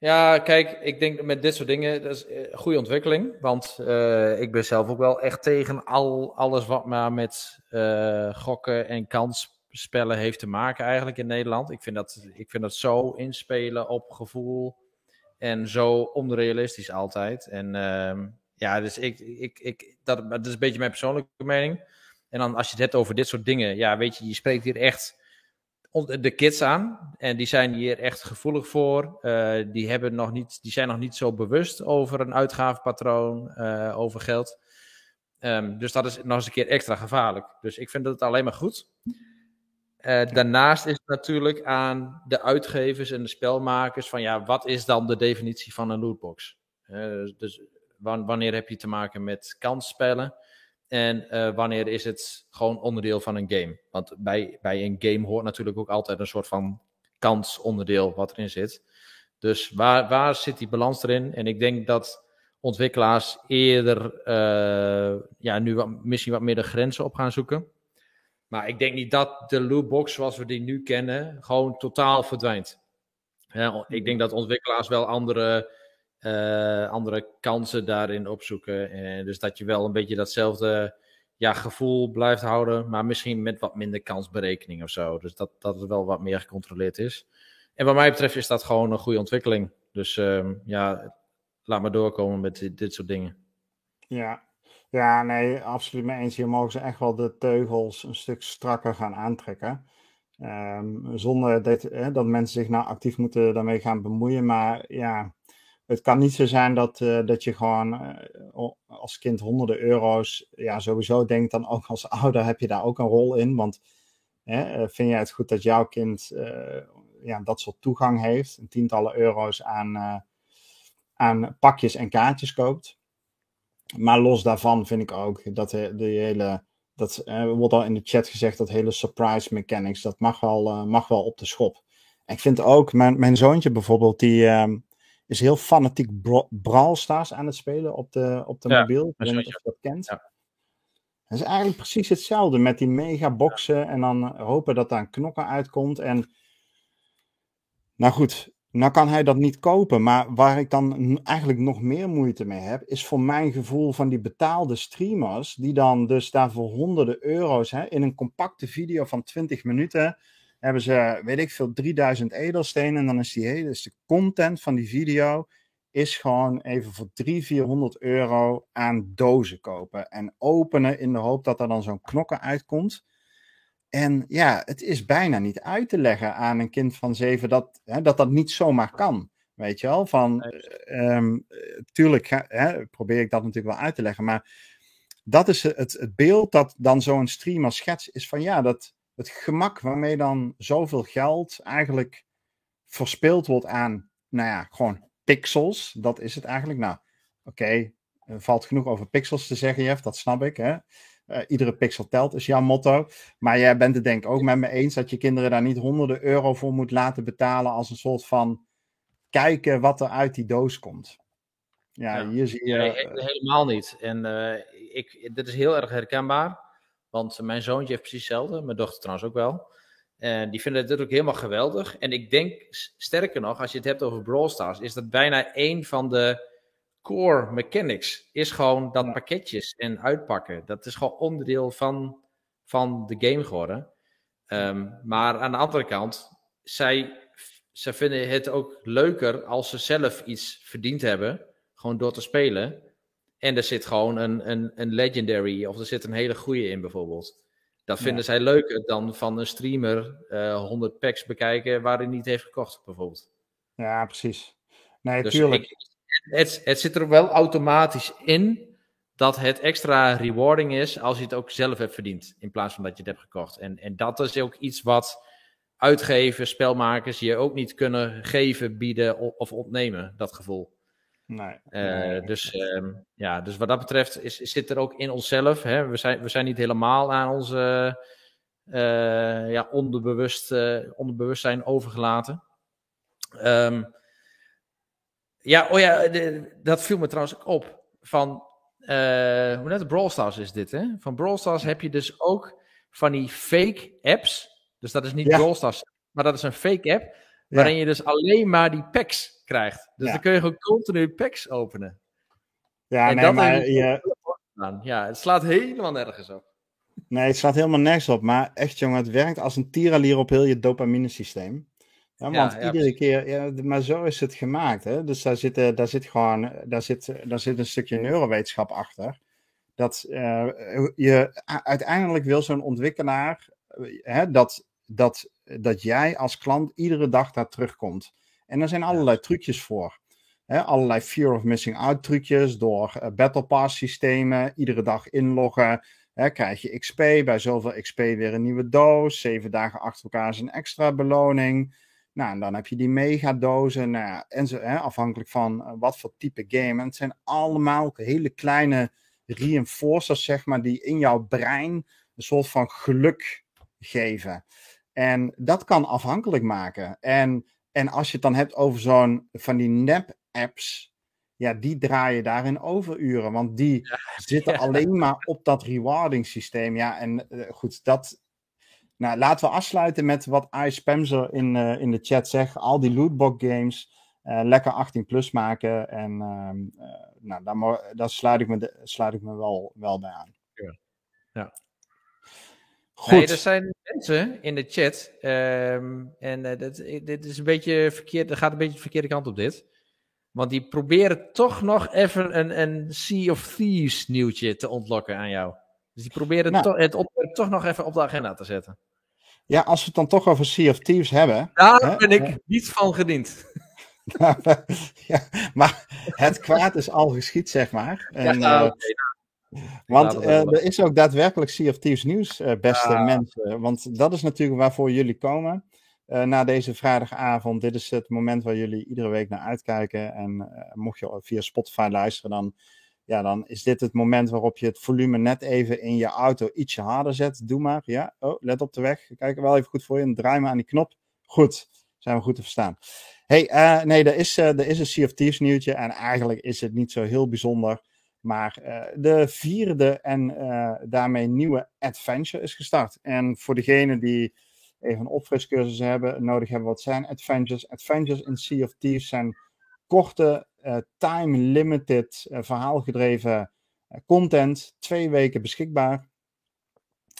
Ja, kijk, ik denk met dit soort dingen, dat is een goede ontwikkeling. Want uh, ik ben zelf ook wel echt tegen al, alles wat maar met uh, gokken en kansspellen heeft te maken eigenlijk in Nederland. Ik vind dat, ik vind dat zo inspelen op gevoel en zo onrealistisch altijd. En uh, ja, dus ik, ik, ik, dat, dat is een beetje mijn persoonlijke mening. En dan als je het hebt over dit soort dingen, ja, weet je, je spreekt hier echt de kids aan. En die zijn hier echt gevoelig voor. Uh, die, hebben nog niet, die zijn nog niet zo bewust over een uitgavenpatroon, uh, over geld. Um, dus dat is nog eens een keer extra gevaarlijk. Dus ik vind het alleen maar goed. Uh, daarnaast is het natuurlijk aan de uitgevers en de spelmakers van ja, wat is dan de definitie van een lootbox? dus wanneer heb je te maken met kansspellen? En uh, wanneer is het gewoon onderdeel van een game? Want bij, bij een game hoort natuurlijk ook altijd een soort van kansonderdeel wat erin zit. Dus waar, waar zit die balans erin? En ik denk dat ontwikkelaars eerder uh, ja, nu misschien wat meer de grenzen op gaan zoeken. Maar ik denk niet dat de lootbox zoals we die nu kennen gewoon totaal verdwijnt. Ja, ik denk dat ontwikkelaars wel andere uh, andere kansen daarin opzoeken. En dus dat je wel een beetje datzelfde ja, gevoel blijft houden, maar misschien met wat minder kansberekening of zo. Dus dat, dat het wel wat meer gecontroleerd is. En wat mij betreft is dat gewoon een goede ontwikkeling. Dus uh, ja, laat maar doorkomen met dit, soort dingen. Ja. ja, nee, absoluut mee eens. Hier mogen ze echt wel de teugels een stuk strakker gaan aantrekken. Um, zonder dat, dat mensen zich nou actief moeten daarmee gaan bemoeien. Maar ja, het kan niet zo zijn dat, uh, dat je gewoon uh, als kind honderden euro's, ja, sowieso denkt dan ook als ouder heb je daar ook een rol in. Want hè, uh, vind jij het goed dat jouw kind ja, dat soort toegang heeft, een tientallen euro's aan, aan pakjes en kaartjes koopt. Maar los daarvan vind ik ook dat de, hele, dat wordt al in de chat gezegd, dat hele surprise mechanics, dat mag wel, mag wel op de schop. Ik vind ook, mijn, mijn zoontje bijvoorbeeld, die ehm, is heel fanatiek Brawl Stars aan het spelen op de, op de mobiel. Ik weet niet of je dat kent. Ja. Dat is eigenlijk precies hetzelfde met die mega boxen en dan hopen dat daar een knokken uitkomt. En nou goed, nou kan hij dat niet kopen, maar waar ik dan eigenlijk nog meer moeite mee heb, is voor mijn gevoel van die betaalde streamers, die dan dus daar voor honderden euro's hè, in een compacte video van 20 minuten hebben ze, weet ik veel, 3000 edelstenen. En dan is die hele, dus de content van die video is gewoon even voor 300, 400 euro aan dozen kopen. En openen in de hoop dat er dan zo'n knokken uitkomt. En ja, het is bijna niet uit te leggen aan een kind van zeven dat hè, dat, dat niet zomaar kan. Weet je wel? Van, um, tuurlijk hè, probeer ik dat natuurlijk wel uit te leggen. Maar dat is het, het beeld dat dan zo'n streamer schets is van ja, dat, het gemak waarmee dan zoveel geld eigenlijk verspild wordt aan, nou ja, gewoon pixels. Dat is het eigenlijk. Nou, oké, er valt genoeg over pixels te zeggen, Jeff, dat snap ik. Hè? Uh, iedere pixel telt, is jouw motto. Maar jij bent het denk ik ook met me eens dat je kinderen daar niet honderden euro voor moet laten betalen als een soort van kijken wat er uit die doos komt. Ja, hier zie je... Nee, helemaal niet. En uh, ik, dit is heel erg herkenbaar. Want mijn zoontje heeft precies hetzelfde. Mijn dochter trouwens ook wel. En die vinden het ook helemaal geweldig. En ik denk, sterker nog, als je het hebt over Brawl Stars, is dat bijna één van de core mechanics. Is gewoon dat pakketjes en uitpakken. Dat is gewoon onderdeel van, van de game geworden. Um, maar aan de andere kant, zij, zij vinden het ook leuker als ze zelf iets verdiend hebben. Gewoon door te spelen. En er zit gewoon een, een, een legendary of er zit een hele goede in bijvoorbeeld. Dat vinden zij leuker dan van een streamer uh, 100 packs bekijken waar hij niet heeft gekocht bijvoorbeeld. Ja, precies. Nee, dus tuurlijk. het, het zit er wel automatisch in dat het extra rewarding is als je het ook zelf hebt verdiend, in plaats van dat je het hebt gekocht. En, en dat is ook iets wat uitgevers, spelmakers je ook niet kunnen geven, bieden of ontnemen, dat gevoel. Nee. Uh, dus, uh, ja, dus wat dat betreft is, zit er ook in onszelf. Hè? We, zijn, we zijn niet helemaal aan onze uh, ja, onderbewust, onderbewustzijn overgelaten. Um, ja, oh ja, de, dat viel me trouwens ook op. Van hoe net Brawl Stars is dit, hè? Van Brawl Stars heb je dus ook van die fake apps. Dus dat is niet ja. Brawl Stars, maar dat is een fake app. Waarin je dus alleen maar die packs krijgt. Dus dan kun je gewoon continu packs openen. Ja, en nee, dat maar je... Ja, het slaat helemaal nergens op. Nee, het slaat helemaal nergens op. Maar echt, jongen, het werkt als een tieralier op heel je dopamine systeem. Ja, want iedere keer, ja, maar zo is het gemaakt. Hè? Dus daar zit, daar zit gewoon daar zit, daar zit een stukje neurowetenschap achter. Dat uh, je uiteindelijk wil zo'n ontwikkelaar hè, dat, dat, dat jij als klant iedere dag daar terugkomt. En er zijn allerlei trucjes voor. Hè, allerlei fear of missing out trucjes door uh, battle pass systemen, iedere dag inloggen. Hè, krijg je XP, bij zoveel XP weer een nieuwe doos. Zeven dagen achter elkaar is een extra beloning. Nou, en dan heb je die megadozen. Nou ja, en zo, afhankelijk van uh, wat voor type game. En het zijn allemaal hele kleine reinforcers, zeg maar, die in jouw brein een soort van geluk geven. En dat kan afhankelijk maken. En, en als je het dan hebt over zo'n van die nep-apps, ja, die draaien daarin overuren. Want die <laughs> zitten alleen maar op dat rewarding systeem. Ja, en uh, goed, dat, nou, laten we afsluiten met wat I Spamser in, uh, in de chat zegt. Al die lootbox games uh, lekker 18 plus maken. En uh, nou, daar, daar sluit ik me, de, sluit ik me wel, wel bij aan. Ja. ja. Goed. Nee, er zijn mensen in de chat. Um, en uh, dit, dit is een beetje verkeerd. Er gaat een beetje de verkeerde kant op dit. Want die proberen toch nog even een, een Sea of Thieves nieuwtje te ontlokken aan jou. Dus die proberen nou. to het toch nog even op de agenda te zetten. Ja, als we het dan toch over Sea of Thieves hebben. Daar hè, ben ik niet van gediend. <laughs> ja, maar het kwaad is al geschied, zeg maar. En, ja, uh, want uh, er is ook daadwerkelijk Sea of Thieves nieuws, uh, beste mensen. Want dat is natuurlijk waarvoor jullie komen. na deze vrijdagavond, dit is het moment waar jullie iedere week naar uitkijken. En mocht je via Spotify luisteren, dan ja, dan is dit het moment waarop je het volume net even in je auto ietsje harder zet. Doe maar, ja. Oh, let op de weg. Kijk er wel even goed voor je en draai maar aan die knop. Goed, zijn we goed te verstaan. hey, nee, er is, er is een Sea of Thieves nieuwtje en eigenlijk is het niet zo heel bijzonder. Maar uh, de vierde en daarmee nieuwe adventure is gestart. En voor degenen die even een opfriscursus hebben, nodig hebben wat zijn adventures. Adventures in Sea of Thieves zijn korte uh, time-limited, verhaalgedreven content. Twee weken beschikbaar.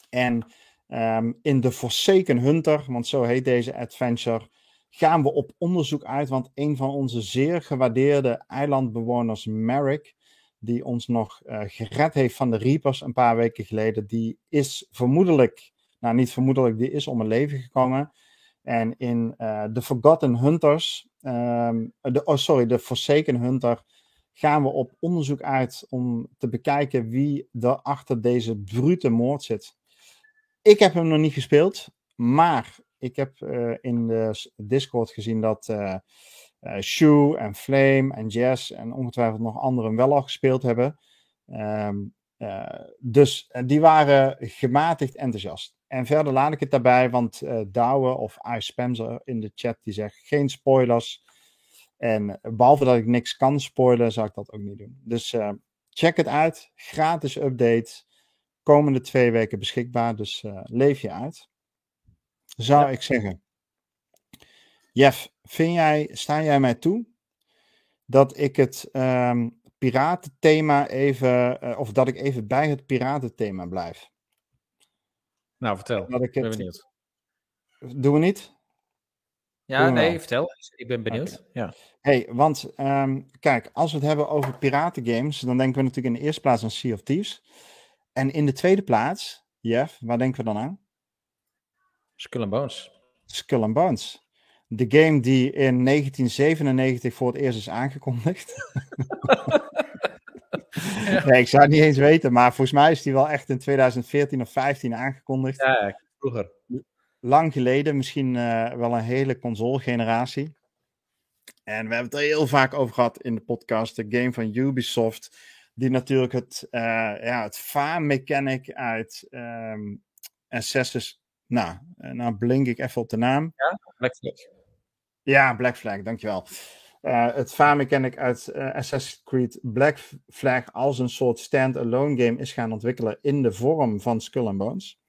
En um, in de Forsaken Hunter, want zo heet deze adventure, gaan we op onderzoek uit. Want een van onze zeer gewaardeerde eilandbewoners, Merrick, die ons nog gered heeft van de Reapers een paar weken geleden, die is vermoedelijk, nou niet vermoedelijk, die is om het leven gekomen. En in The Forgotten Hunters, um, de, oh sorry, de Forsaken Hunter, gaan we op onderzoek uit om te bekijken wie er achter deze brute moord zit. Ik heb hem nog niet gespeeld, maar ik heb uh, in de Discord gezien dat uh, Shu en Flame en Jess en ongetwijfeld nog anderen wel al gespeeld hebben. Um, dus die waren gematigd enthousiast. En verder laat ik het daarbij, want uh, Douwe of iSpamser in de chat die zegt geen spoilers. En behalve dat ik niks kan spoilen, zou ik dat ook niet doen. Dus uh, check het uit. Gratis update. Komende twee weken beschikbaar. Dus uh, leef je uit. Zou ja. ik zeggen. Jeff, vind jij, sta jij mij toe dat ik het um, piratenthema even, of dat ik even bij het piratenthema blijf? Nou, vertel. Dat ik ben benieuwd. Doen we niet? Ja, we nee, wel. vertel. Ik ben benieuwd. Ja. Hey, want ehm, kijk, als we het hebben over piratengames, dan denken we natuurlijk in de eerste plaats aan Sea of Thieves. En in de tweede plaats, Jeff, waar denken we dan aan? Skull and Bones. Skull and Bones. De game die in 1997 voor het eerst is aangekondigd. <laughs> nee, ik zou het niet eens weten, maar volgens mij is die wel echt in 2014 of 15 aangekondigd. Ja, vroeger. Lang geleden, misschien eh, wel een hele console-generatie. En we hebben het er heel vaak over gehad in de podcast. De game van Ubisoft, die natuurlijk het, eh ja, het vaarmechanic uit ehm Assassin's... Nou, eh, nou blink ik even op de naam. Black Flag. Ja, Black Flag, dankjewel. Eh het vaarmechanic uit eh, Assassin's Creed Black Flag als een soort stand-alone game is gaan ontwikkelen in de vorm van Skull and Bones.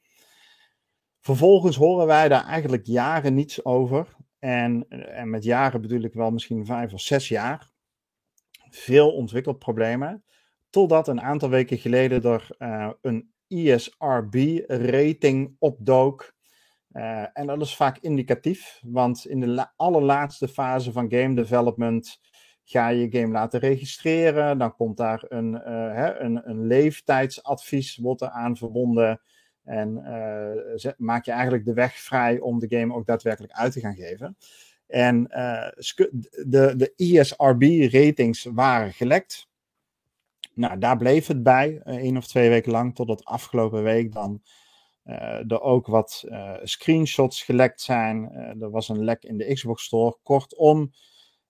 Vervolgens horen wij daar eigenlijk jaren niets over. En, en met jaren bedoel ik wel misschien vijf of zes jaar. Veel ontwikkelproblemen. Totdat een aantal weken geleden er eh, een ESRB-rating opdook. Eh, en dat is vaak indicatief, want in de la- allerlaatste fase van game development ga je je game laten registreren. Dan komt daar een, eh, hè, een, een leeftijdsadvies wordt aan verbonden. En eh, maak je eigenlijk de weg vrij om de game ook daadwerkelijk uit te gaan geven. En de, de ESRB-ratings waren gelekt. Nou, daar bleef het bij, één of twee weken lang, totdat afgelopen week dan er ook wat eh, screenshots gelekt zijn. Eh, er was een lek in de Xbox Store. Kortom,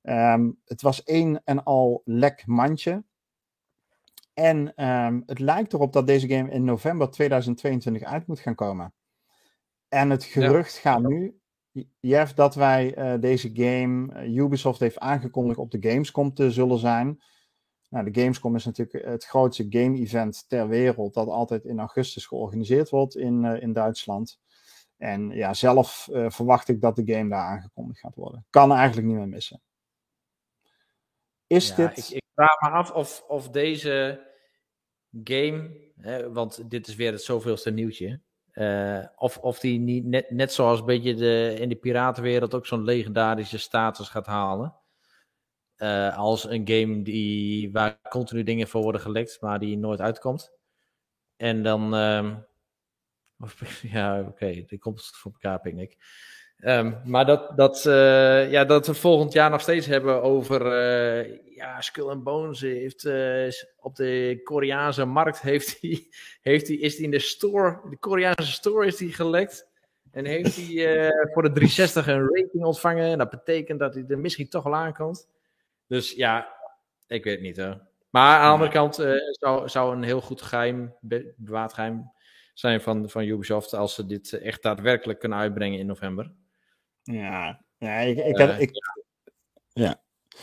ehm, het was één en al lek mandje. En ehm, het lijkt erop dat deze game in november 2022 uit moet gaan komen. En het gerucht gaat nu, Jeff, dat wij eh, deze game, eh, Ubisoft heeft aangekondigd op de Gamescom te zullen zijn. Nou, de Gamescom is natuurlijk het grootste game-event ter wereld dat altijd in augustus georganiseerd wordt in, eh, in Duitsland. En ja, zelf eh, verwacht ik dat de game daar aangekondigd gaat worden. Kan eigenlijk niet meer missen. Is Ja, dit... ik, ik vraag me af of, of deze game, hè, want dit is weer het zoveelste nieuwtje, eh, of, of die niet net, net zoals een beetje de, in de piratenwereld ook zo'n legendarische status gaat halen. Eh, als een game die, waar continu dingen voor worden gelekt, maar die nooit uitkomt. En dan, ehm, <laughs> ja, oké, die komt voor elkaar, pik ik. Ehm, maar dat, dat, eh, ja, dat we volgend jaar nog steeds hebben over. eh, ja, Skull and Bones heeft. op de Koreaanse markt heeft hij, <laughs> heeft hij, is hij in de store. De Koreaanse store is hij gelekt. En heeft hij voor de 360 een rating ontvangen. En dat betekent dat hij er misschien toch wel aankomt. Dus ja, ik weet het niet hoor. Maar aan de andere kant eh, zou, zou een heel goed geheim, be- bewaard geheim zijn van, van Ubisoft. Als ze dit echt daadwerkelijk kunnen uitbrengen in november. Ja, ja ik, ik, Eh, ik, ja.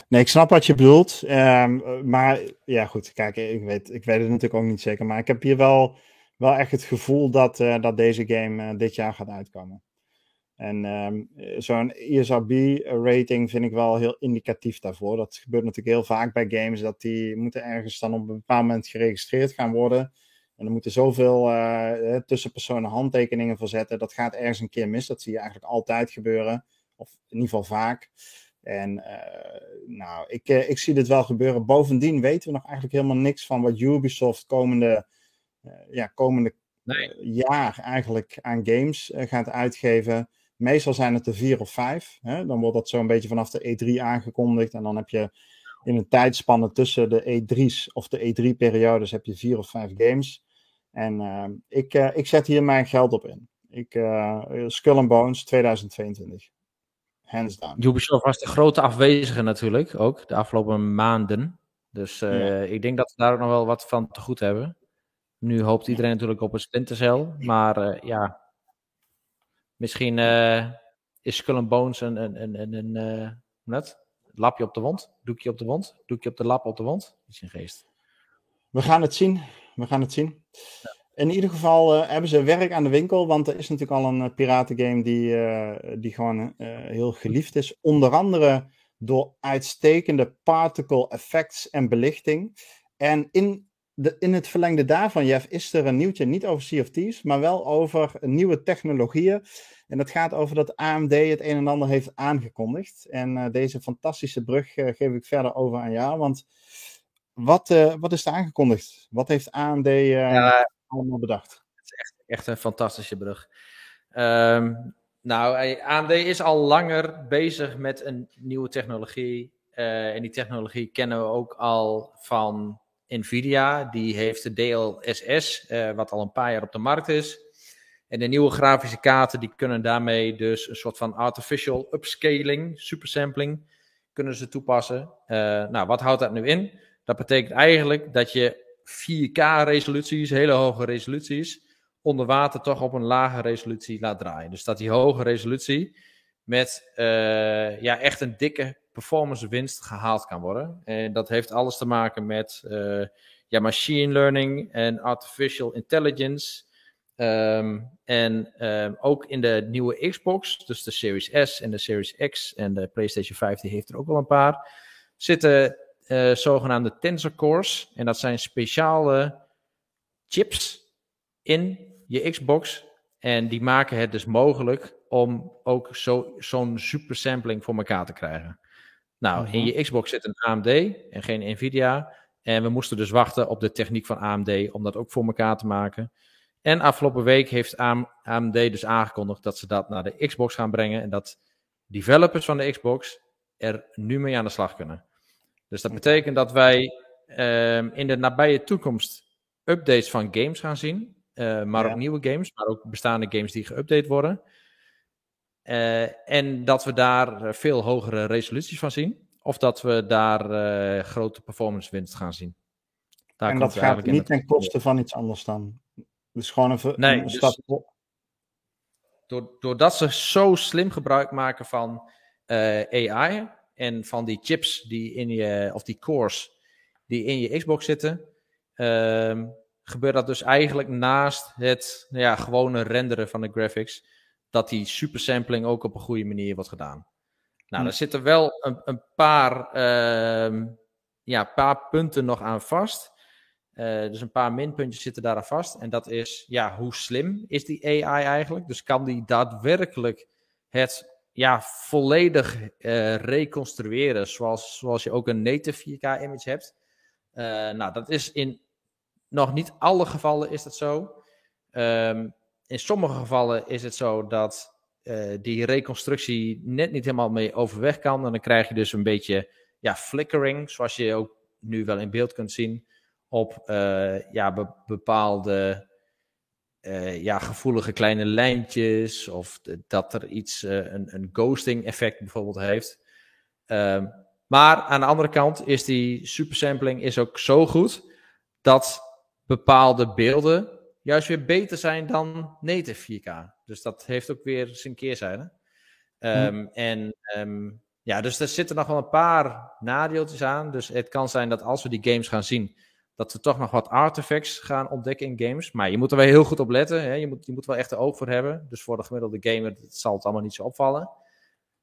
Nee, ik snap wat je bedoelt. ehm, maar ja, goed. Kijk, ik weet, ik weet het natuurlijk ook niet zeker. Maar ik heb hier wel, wel echt het gevoel dat, eh, dat deze game eh, dit jaar gaat uitkomen. En ehm, eh, zo'n ESRB-rating vind ik wel heel indicatief daarvoor. Dat gebeurt natuurlijk heel vaak bij games. Dat die moeten ergens dan op een bepaald moment geregistreerd gaan worden. En er moeten zoveel eh, tussenpersonen handtekeningen voor zetten. Dat gaat ergens een keer mis. Dat zie je eigenlijk altijd gebeuren. Of in ieder geval vaak. En eh, nou, ik, eh, ik zie dit wel gebeuren. Bovendien weten we nog eigenlijk helemaal niks van wat Ubisoft komende, ja, komende Nee. jaar eigenlijk aan games gaat uitgeven. Meestal zijn het er vier of vijf. Hè? Dan wordt dat zo'n beetje vanaf de E3 aangekondigd. En dan heb je in een tijdspanne tussen de E3's of de E3-periodes heb je vier of vijf games. En eh, ik, eh, ik zet hier mijn geld op in. Ik, eh, Skull and Bones 2022. Hands down. Ubisoft was de grote afwezige natuurlijk, ook de afgelopen maanden. Dus Ja. ik denk dat we daar ook nog wel wat van te goed hebben. Nu hoopt iedereen natuurlijk op een Splinter Cell, maar ja, misschien eh, is Skull and Bones een, een, een, een, een eh, net? lapje op de wond, doekje op de wond, doekje op de lap op de wond. Iets in geest. We gaan het zien. We gaan het zien. In ieder geval eh, hebben ze werk aan de winkel, want er is natuurlijk al een piratengame die, die gewoon heel geliefd is. Onder andere door uitstekende particle effects en belichting. En in de, in het verlengde daarvan, Jeff, is er een nieuwtje niet over Thieves, maar wel over nieuwe technologieën. En dat gaat over dat AMD het een en ander heeft aangekondigd. En uh, deze fantastische brug uh, geef ik verder over aan jou. Want wat, uh, wat is er aangekondigd? Wat heeft AMD ja, allemaal bedacht? Het is echt, echt een fantastische brug. Um, nou, AMD is al langer bezig met een nieuwe technologie. en die technologie kennen we ook al van Nvidia. Die heeft de DLSS, wat al een paar jaar op de markt is. En de nieuwe grafische kaarten die kunnen daarmee dus een soort van artificial upscaling, supersampling, kunnen ze toepassen. Uh, nou, wat houdt dat nu in? Dat betekent eigenlijk dat je 4K resoluties, hele hoge resoluties, onder water toch op een lage resolutie laat draaien. Dus dat die hoge resolutie met uh, ja, echt een dikke performance winst gehaald kan worden. En dat heeft alles te maken met uh, machine learning en artificial intelligence. Um, en um, ook in de nieuwe Xbox, dus de Series S en de Series X en de PlayStation 5, die heeft er ook wel een paar, zitten uh, zogenaamde Tensor Cores. En dat zijn speciale chips in je Xbox. En die maken het dus mogelijk om ook zo'n zo supersampling voor elkaar te krijgen. Nou, in je Xbox zit een AMD en geen Nvidia. En we moesten dus wachten op de techniek van AMD om dat ook voor elkaar te maken. En afgelopen week heeft AMD dus aangekondigd dat ze dat naar de Xbox gaan brengen. En dat developers van de Xbox er nu mee aan de slag kunnen. Dus dat betekent dat wij um, in de nabije toekomst updates van games gaan zien. Uh, maar ja. ook nieuwe games, maar ook bestaande games die geüpdate worden. Uh, en dat we daar veel hogere resoluties van zien. Of dat we daar uh, grote performance winst gaan zien. Daar en dat gaat niet ten koste van iets anders dan. Dus gewoon even nee, een stap dus, Doordat ze zo slim gebruik maken van uh, AI en van die chips die in je, of die cores die in je Xbox zitten, uh, gebeurt dat dus eigenlijk naast het ja, gewone renderen van de graphics, dat die supersampling ook op een goede manier wordt gedaan. Nou, hm. er zitten wel een, een paar, uh, ja, paar punten nog aan vast. Uh, dus een paar minpuntjes zitten daar aan vast. En dat is, ja, hoe slim is die AI eigenlijk? Dus kan die daadwerkelijk het ja, volledig uh, reconstrueren zoals, zoals je ook een native 4K image hebt? Uh, nou, dat is in nog niet alle gevallen is dat zo. Um, in sommige gevallen is het zo dat die reconstructie net niet helemaal mee overweg kan. En dan krijg je dus een beetje ja, flickering, zoals je ook nu wel in beeld kunt zien op uh, ja, be bepaalde uh, ja, gevoelige kleine lijntjes of dat er iets, een, een ghosting effect bijvoorbeeld heeft. Um, maar aan de andere kant is die supersampling is ook zo goed dat bepaalde beelden juist weer beter zijn dan native 4K. Dus dat heeft ook weer zijn keerzijde. Um. En um, ja, dus er zitten nog wel een paar nadeeltjes aan. Dus het kan zijn dat als we die games gaan zien, dat we toch nog wat artifacts gaan ontdekken in games. Maar je moet er wel heel goed op letten. Hè? Je, moet, je moet wel echt de oog voor hebben. Dus voor de gemiddelde gamer zal het allemaal niet zo opvallen.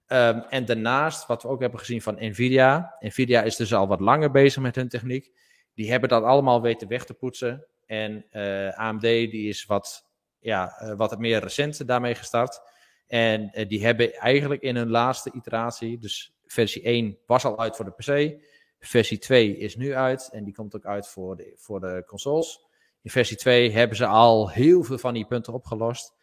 Um, en daarnaast, wat we ook hebben gezien van Nvidia. Nvidia is dus al wat langer bezig met hun techniek. Die hebben dat allemaal weten weg te poetsen. En eh, AMD die is wat, ja, uh, wat meer recent daarmee gestart. En uh, die hebben eigenlijk in hun laatste iteratie, dus versie 1 was al uit voor de PC. Versie 2 is nu uit en die komt ook uit voor de, voor de consoles. In versie 2 hebben ze al heel veel van die punten opgelost.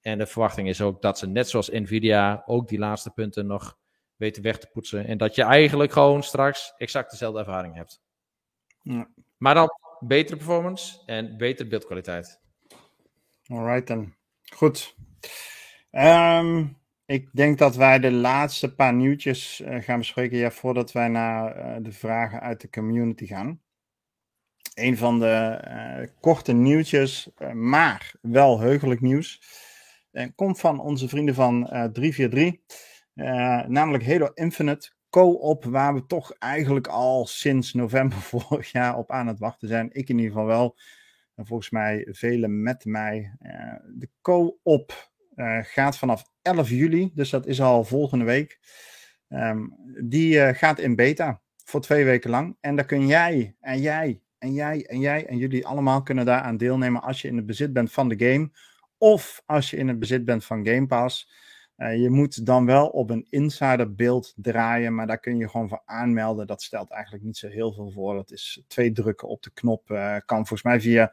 En de verwachting is ook dat ze net zoals Nvidia ook die laatste punten nog weten weg te poetsen. En dat je eigenlijk gewoon straks exact dezelfde ervaring hebt. Ja. Maar dan betere performance en betere beeldkwaliteit. Alright dan. Goed. Um, ik denk dat wij de laatste paar nieuwtjes uh, gaan bespreken, ja, voordat wij naar uh, de vragen uit de community gaan. Een van de uh, korte nieuwtjes, maar wel heugelijk nieuws, komt van onze vrienden van 343, namelijk Halo Infinite Co-op, waar we toch eigenlijk al sinds november <laughs> vorig jaar op aan het wachten zijn. Ik in ieder geval wel. En volgens mij velen met mij. de co-op uh, gaat vanaf 11 juli, dus dat is al volgende week. Um, die uh, gaat in beta voor twee weken lang. En daar kun jij en jij en jij en jij en jullie allemaal kunnen daaraan deelnemen als je in het bezit bent van de game. Of als je in het bezit bent van Game Pass. Uh, je moet dan wel op een insider beeld draaien, maar daar kun je gewoon voor aanmelden. Dat stelt eigenlijk niet zo heel veel voor. Dat is twee drukken op de knop. Uh, kan volgens mij via,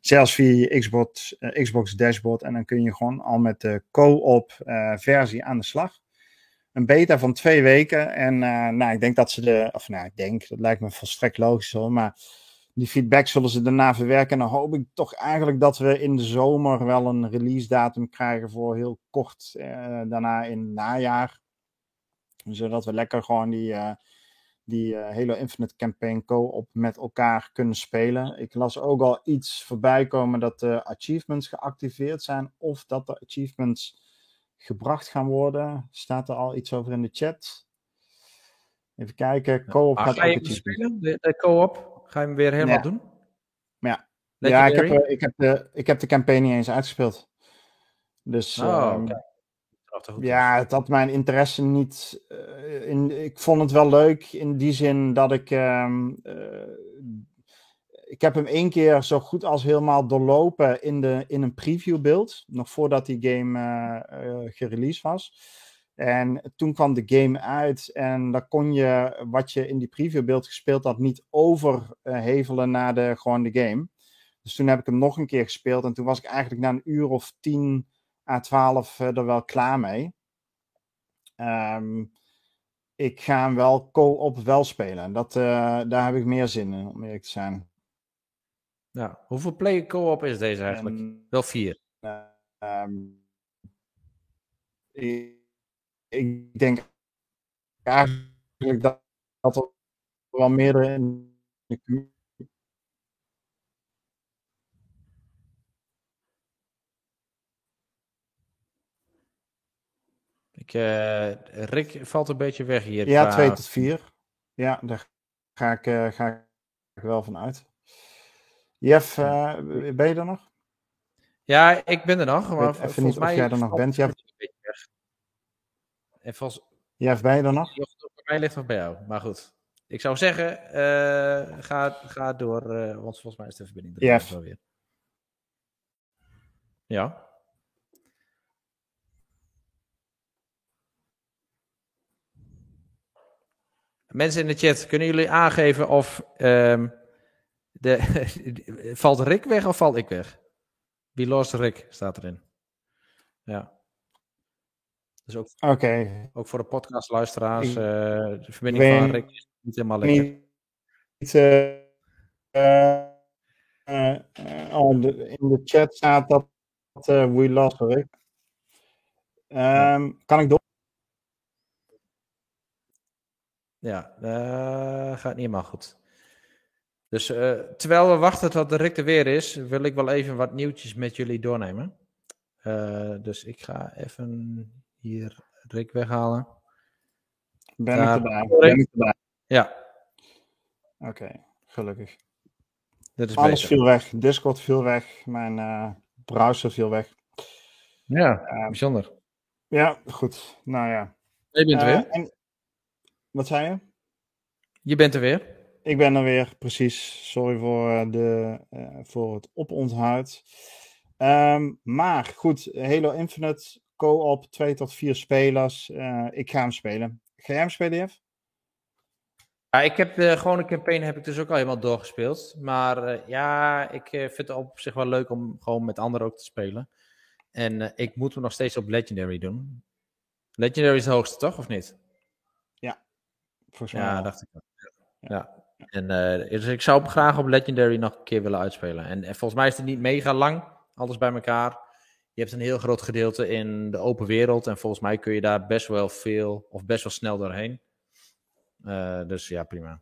zelfs via je Xbox, uh, Xbox dashboard. En dan kun je gewoon al met de co-op versie aan de slag. Een beta van twee weken. En nou, ik denk dat ze de, of nou, ik denk, dat lijkt me volstrekt logisch hoor, maar die feedback zullen ze daarna verwerken. En dan hoop ik toch eigenlijk dat we in de zomer wel een release datum krijgen voor heel kort eh, daarna in het najaar. Zodat we lekker gewoon die, uh, die uh, Halo Infinite Campaign co-op met elkaar kunnen spelen. Ik las ook al iets voorbij komen dat de achievements geactiveerd zijn. Of dat de achievements gebracht gaan worden. Staat er al iets over in de chat? Even kijken. Co-op gaat ga je spelen, de, de co-op? Ga je hem weer helemaal ja. doen? Ja, ja ik, heb, uh, ik, heb de, ik heb de campaign niet eens uitgespeeld. Dus oh, um, okay. ja, het had mijn interesse niet. Uh, in, ik vond het wel leuk in die zin dat ik. Um, uh, ik heb hem één keer zo goed als helemaal doorlopen in, de, in een previewbeeld. Nog voordat die game uh, gereleased was. En toen kwam de game uit en dan kon je wat je in die previewbeeld gespeeld had niet overhevelen naar de, gewoon de game. Dus toen heb ik hem nog een keer gespeeld en toen was ik eigenlijk na een uur of 10 à 12 er wel klaar mee. Um, ik ga hem wel co-op wel spelen. Dat, uh, daar heb ik meer zin in, om eerlijk te zijn. Ja, hoeveel play co-op is deze eigenlijk? En, wel vier. Um, ik, ik denk eigenlijk dat, dat er wel meerdere in de Ik, uh, Rick valt een beetje weg hier. Ja, 2 tot 4. Ja, daar ga ik, uh, ga ik wel van uit. Jeff, uh, ben je er nog? Ja, ik ben er nog. Maar niet of jij er nog bent. Jeff. En volgens... Jeff, ben je er nog? Bij mij ligt nog bij jou, maar goed. Ik zou zeggen, uh, ga, ga door, uh, want volgens mij is de verbinding er wel weer. Ja. Mensen in de chat, kunnen jullie aangeven of um, de, <laughs> valt Rick weg of val ik weg? Wie lost Rick staat erin. Ja. Dus ook, okay. ook voor de podcastluisteraars, uh, de verbinding van Rick is niet helemaal lekker. Niet, uh, uh, oh, de, in de chat staat dat we lost Rick. Um, ja. Kan ik door? Ja, gaat niet helemaal goed. Dus terwijl we wachten tot Rick er weer is, wil ik wel even wat nieuwtjes met jullie doornemen. Dus ik ga even hier Rick weghalen. Ben Daar, ik erbij? Ben ik erbij? Ja. Oké, okay, gelukkig. Dit is Alles beter. viel weg. Discord viel weg. Mijn uh, browser viel weg. Ja, bijzonder. Ja, goed. Nou ja. Je bent er weer. En, wat zei je? Je bent er weer. Ik ben er weer, precies. Sorry voor, de, uh, voor het oponthoud. Um, maar goed, Halo Infinite, co-op, 2 tot 4 spelers. Uh, ik ga hem spelen. Ga jij hem spelen, Jeff? Ja, ik heb de gewone campaign heb ik dus ook al helemaal doorgespeeld. Maar uh, ja, ik vind het op zich wel leuk om gewoon met anderen ook te spelen. En ik moet me nog steeds op Legendary doen. Legendary is de hoogste, toch? Of niet? Ja, volgens mij. Ja, dacht ik. Ja. ja. En, uh, dus ik zou hem graag op Legendary nog een keer willen uitspelen. En, en, volgens mij is het niet mega lang, alles bij elkaar. Je hebt een heel groot gedeelte in de open wereld. En volgens mij kun je daar best wel veel, of best wel snel doorheen. Uh, dus ja, prima.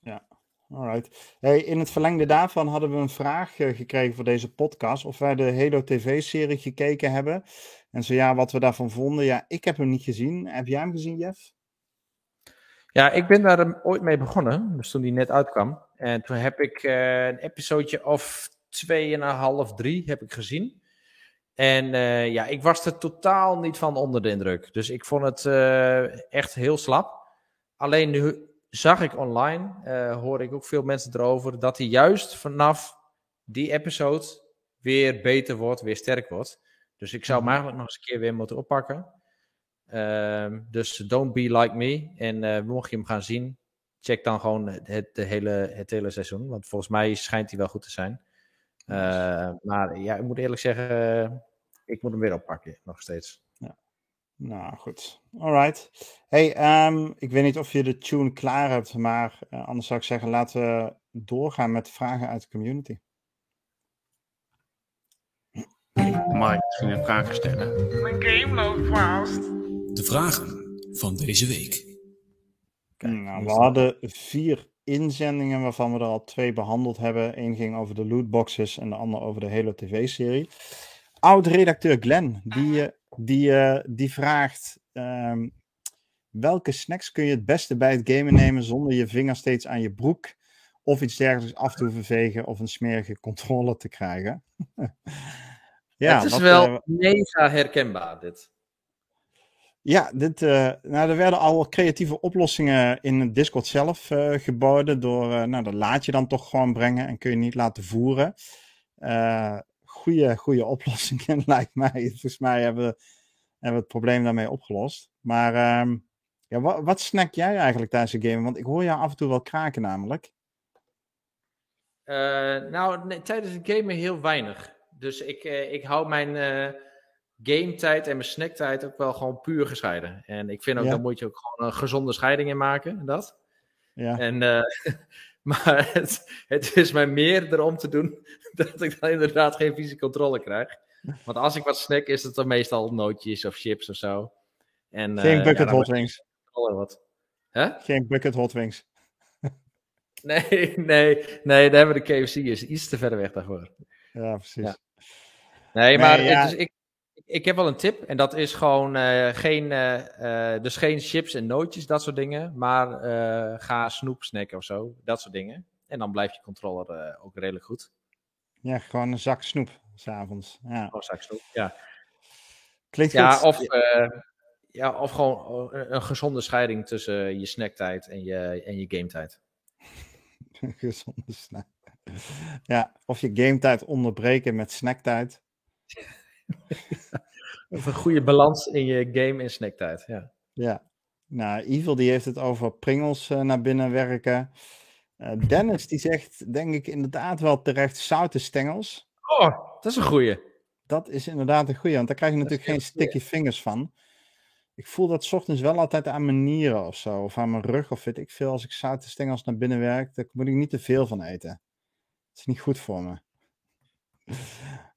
Ja, alright. Hey, in het verlengde daarvan hadden we een vraag uh, gekregen voor deze podcast. Of wij de Halo TV-serie gekeken hebben. En zo ja, wat we daarvan vonden. Ja, ik heb hem niet gezien. Heb jij hem gezien, Jeff? Ja, ik ben daar ooit mee begonnen, dus toen die net uitkwam. En toen heb ik uh, een episodeje of tweeënhalf, drie heb ik gezien. En uh, ja, ik was er totaal niet van onder de indruk. Dus ik vond het uh, echt heel slap. Alleen nu zag ik online, uh, hoor ik ook veel mensen erover, dat hij juist vanaf die episode weer beter wordt, weer sterk wordt. Dus ik zou hem Mhm. eigenlijk nog eens een keer weer moeten oppakken. Ehm, dus don't be like me. En eh, mocht je hem gaan zien, check dan gewoon het, de hele, het hele seizoen. Want volgens mij schijnt hij wel goed te zijn. Eh, maar ja, ik moet eerlijk zeggen, ik moet hem weer oppakken, nog steeds. Nou, goed. Alright. Hey, ehm, ik weet niet of je de tune klaar hebt, maar eh, anders zou ik zeggen, laten we doorgaan met vragen uit de community. Mike, misschien een vraag stellen. Mijn game loopt vast. De vragen van deze week. nou, we hadden vier inzendingen waarvan we er al twee behandeld hebben. Eén ging over de lootboxes en de ander over de hele tv-serie. Oud-redacteur Glenn, die, eh, die, die vraagt... ehm, welke snacks kun je het beste bij het gamen nemen zonder je vinger steeds aan je broek of iets dergelijks af te hoeven vegen of een smerige controle te krijgen? <laughs> ja, het is wat, wel eh, mega herkenbaar, dit. Ja, dit, eh, nou, er werden al creatieve oplossingen in Discord zelf eh, geboden. Door, eh, nou, dat laat je dan toch gewoon brengen en kun je niet laten voeren. Goede, goede <laughs> oplossingen, lijkt mij. Volgens mij hebben we, hebben het probleem daarmee opgelost. Maar ehm, ja, wat, wat snack jij eigenlijk tijdens de game? Want ik hoor jou af en toe wel kraken namelijk. Nou, tijdens het gamen heel weinig. Dus ik, ik hou mijn eh gametijd en mijn snacktijd ook wel gewoon puur gescheiden. En ik vind ook, Ja. daar moet je ook gewoon een gezonde scheiding in maken. en Dat. Ja, En, eh, <laughs> maar het, het is mij meer erom te doen <laughs> dat ik dan inderdaad geen fysieke controle krijg. <laughs> Want als ik wat snack, is het dan meestal nootjes of chips of zo. En, geen eh, bucket ja, dan hot wings. wat. Hè? Geen bucket hot wings. Nee, nee, nee, daar hebben we de KFC is iets te ver weg daarvoor. Ja, precies. Ja. Nee, maar ja. het is, ik, ik heb wel een tip. En dat is gewoon eh, geen, eh, eh, dus geen chips en nootjes, dat soort dingen. Maar ga snoep snacken of zo. Dat soort dingen. En dan blijft je controller ook redelijk goed. Ja, gewoon een zak snoep s'avonds. Ja, Gewoon straks snoep. Ja, klinkt ja goed. of, ja, of gewoon een gezonde scheiding tussen je snacktijd en je, en je gametijd. <laughs> Gezonde snack. Ja, of je gametijd onderbreken met snacktijd. <laughs> <laughs> Of een goede balans in je game- en snacktijd. Ja. Ja. Nou, Evil die heeft het over pringels eh, naar binnen werken. Eh, Dennis die zegt, denk ik inderdaad wel terecht, zoute stengels. Oh, dat is een goeie. Dat is inderdaad een goeie, want daar krijg je natuurlijk een geen goeie. sticky fingers van. Ik voel dat 's ochtends wel altijd aan mijn nieren of zo, of aan mijn rug of weet ik veel. Als ik zoute stengels naar binnen werk, daar moet ik niet te veel van eten. Dat is niet goed voor me. <laughs>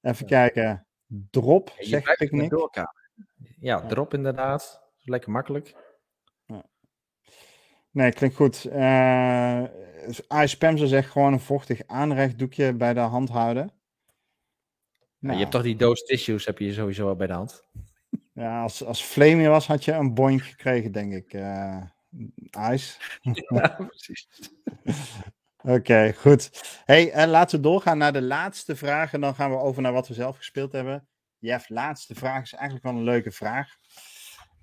Even kijken. Drop, Je Picnic. maar doorkamen. Ja, drop inderdaad. Lekker makkelijk. Nee, klinkt goed. Eh Ice Pamser zegt gewoon een vochtig aanrechtdoekje bij de hand houden. Ja, Nou, je hebt toch die doos tissues heb je sowieso wel bij de hand. <laughs> ja, als, als Flaming was, had je een boink gekregen, denk ik. eh Ice. <laughs> Ja, precies. <laughs> Oké, goed. Hey, eh, laten we doorgaan naar de laatste vraag. En dan gaan we over naar wat we zelf gespeeld hebben. Jeff, laatste vraag is eigenlijk wel een leuke vraag.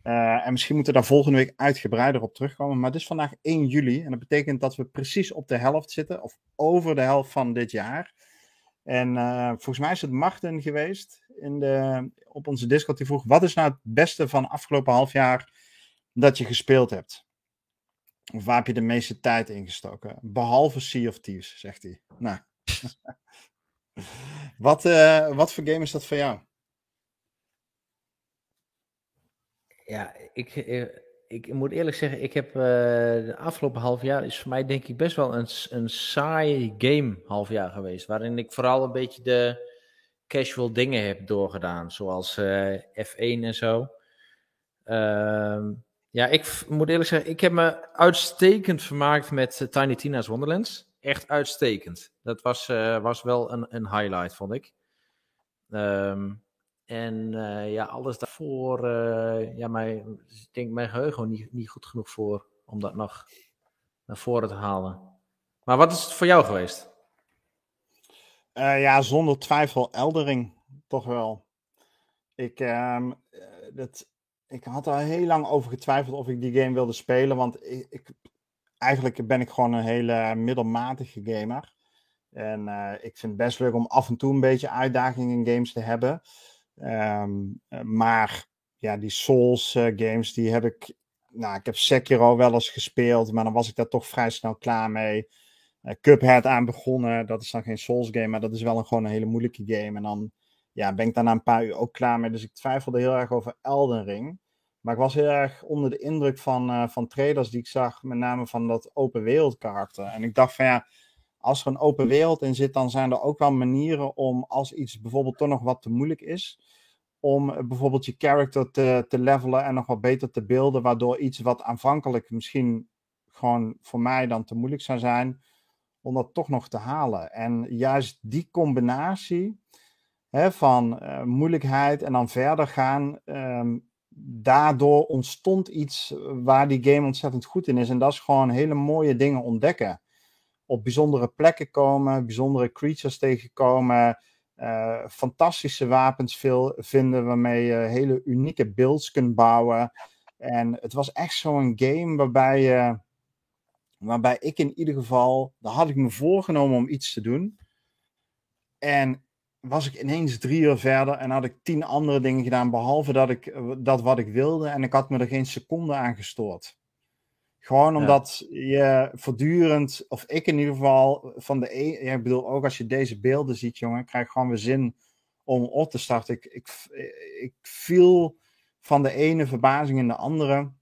Eh, en misschien moeten we daar volgende week uitgebreider op terugkomen. Maar het is vandaag 1 juli. En dat betekent dat we precies op de helft zitten. Of over de helft van dit jaar. En eh, volgens mij is het Martin geweest in de, op onze Discord. Die vroeg, wat is nou het beste van afgelopen half jaar dat je gespeeld hebt? Of waar heb je de meeste tijd in gestoken? Behalve Sea of Thieves, zegt hij. Nou. <laughs> wat, eh, wat voor game is dat voor jou? Ja, ik, eh, ik moet eerlijk zeggen, ik heb eh, de afgelopen half jaar is voor mij denk ik best wel een, een saai game half jaar geweest. Waarin ik vooral een beetje de casual dingen heb doorgedaan. Zoals eh, F1 en zo. Ehm, ja, ik moet eerlijk zeggen, ik heb me uitstekend vermaakt met eh, Tiny Tina's Wonderlands. Echt uitstekend. Dat was, eh, was wel een, een highlight, vond ik. Ehm, en eh, ja, alles daarvoor, eh, ja, mijn, ik denk mijn geheugen niet, niet goed genoeg voor om dat nog naar voren te halen. Maar wat is het voor jou geweest? Ja, zonder twijfel Eldering. Toch wel. Ik, ehm, eh, dat, ik had er heel lang over getwijfeld of ik die game wilde spelen. Want ik, eigenlijk ben ik gewoon een hele middelmatige gamer. En eh, ik vind het best leuk om af en toe een beetje uitdaging in games te hebben. Ehm, eh, maar ja, die Souls eh, games, die heb ik... Nou, ik heb Sekiro wel eens gespeeld, maar dan was ik daar toch vrij snel klaar mee. Cuphead aan begonnen, dat is dan geen Souls game, maar dat is wel een, gewoon een hele moeilijke game. En dan ja, ben ik daar na een paar uur ook klaar mee. Dus ik twijfelde heel erg over Elden Ring. Maar ik was heel erg onder de indruk van, uh, van traders die ik zag, met name van dat open wereld karakter. En ik dacht van ja, als er een open wereld in zit, dan zijn er ook wel manieren om, als iets bijvoorbeeld toch nog wat te moeilijk is, om eh, bijvoorbeeld je character te, te levelen en nog wat beter te beelden, waardoor iets wat aanvankelijk misschien gewoon voor mij dan te moeilijk zou zijn, om dat toch nog te halen. En juist die combinatie hè, van uh, moeilijkheid en dan verder gaan, um, daardoor ontstond iets waar die game ontzettend goed in is. En dat is gewoon hele mooie dingen ontdekken. Op bijzondere plekken komen, bijzondere creatures tegenkomen, uh, fantastische wapens veel vinden waarmee je hele unieke builds kunt bouwen. En het was echt zo'n game waarbij, je, waarbij ik in ieder geval, daar had ik me voorgenomen om iets te doen. En was ik ineens drie uur verder en had ik tien andere dingen gedaan, behalve dat ik dat wat ik wilde. En ik had me er geen seconde aan gestoord. Gewoon omdat je voortdurend, of ik in ieder geval, van de e ja, ik bedoel, ook als je deze beelden ziet, jongen, krijg gewoon weer zin om op te starten. Ik, ik, ik viel van de ene verbazing in de andere.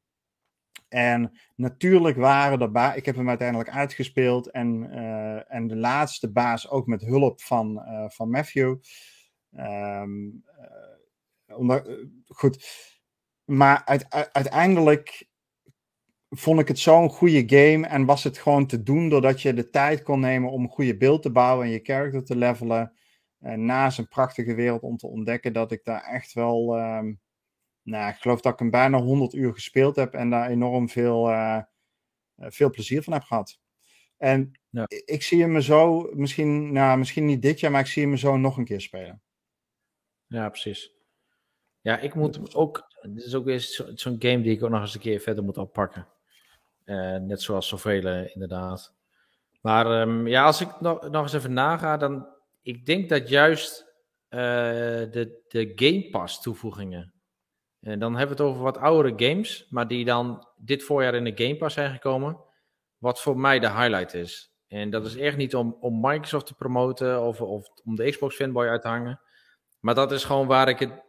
En natuurlijk waren er baas. Ik heb hem uiteindelijk uitgespeeld. En, uh, en de laatste baas ook met hulp van, uh, van Matthew. Uh, onder, goed. Maar uit, uiteindelijk vond ik het zo'n goede game. En was het gewoon te doen doordat je de tijd kon nemen om een goede beeld te bouwen en je character te levelen. naast een prachtige wereld om te ontdekken dat ik daar echt wel. Um, nou, ik geloof dat ik hem bijna 100 uur gespeeld heb en daar enorm veel, uh, veel plezier van heb gehad. En ja. ik zie hem zo, misschien, nou, misschien niet dit jaar, maar ik zie hem zo nog een keer spelen. Ja, precies. Ja, ik moet ook, dit is ook weer zo'n zo game die ik ook nog eens een keer verder moet oppakken. Uh, net zoals zoveel inderdaad. Maar um, ja, als ik nog, nog eens even naga, dan, ik denk dat juist de, de Game Pass toevoegingen, en dan hebben we het over wat oudere games, maar die dan dit voorjaar in de Game Pass zijn gekomen. Wat voor mij de highlight is. En dat is echt niet om, om Microsoft te promoten of, of om de Xbox fanboy uit te hangen. Maar dat is gewoon waar ik het,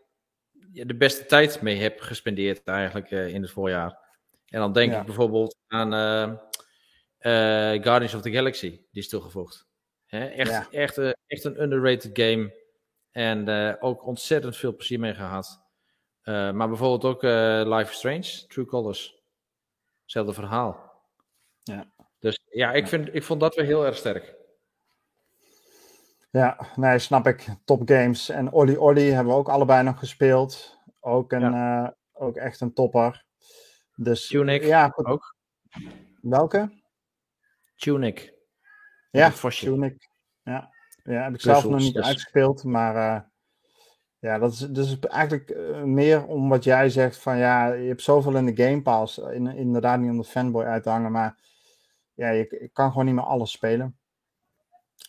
de beste tijd mee heb gespendeerd eigenlijk uh, in het voorjaar. En dan denk ja. ik bijvoorbeeld aan uh, uh, Guardians of the Galaxy, die is toegevoegd. Hè? Echt, ja. echt, echt een underrated game. En ook ontzettend veel plezier mee gehad. Uh, maar bijvoorbeeld ook uh, Life is Strange, True Colors. Hetzelfde verhaal. Ja. Dus ja, ik, vind, ik vond dat weer heel erg sterk. Ja, nee, snap ik. Top games. En Olly Olly hebben we ook allebei nog gespeeld. Ook, een, ja. uh, ook echt een topper. Dus, Tunic ja, goed. ook. Welke? Tunic. Ja, Tunic. Ja. ja, heb ik zelf nog niet dus. uitgespeeld, maar ja, dat is, dus eigenlijk uh, meer om wat jij zegt van ja, je hebt zoveel in de Game Pass, in, inderdaad niet om de fanboy uit te hangen, maar ja, je, kan gewoon niet meer alles spelen.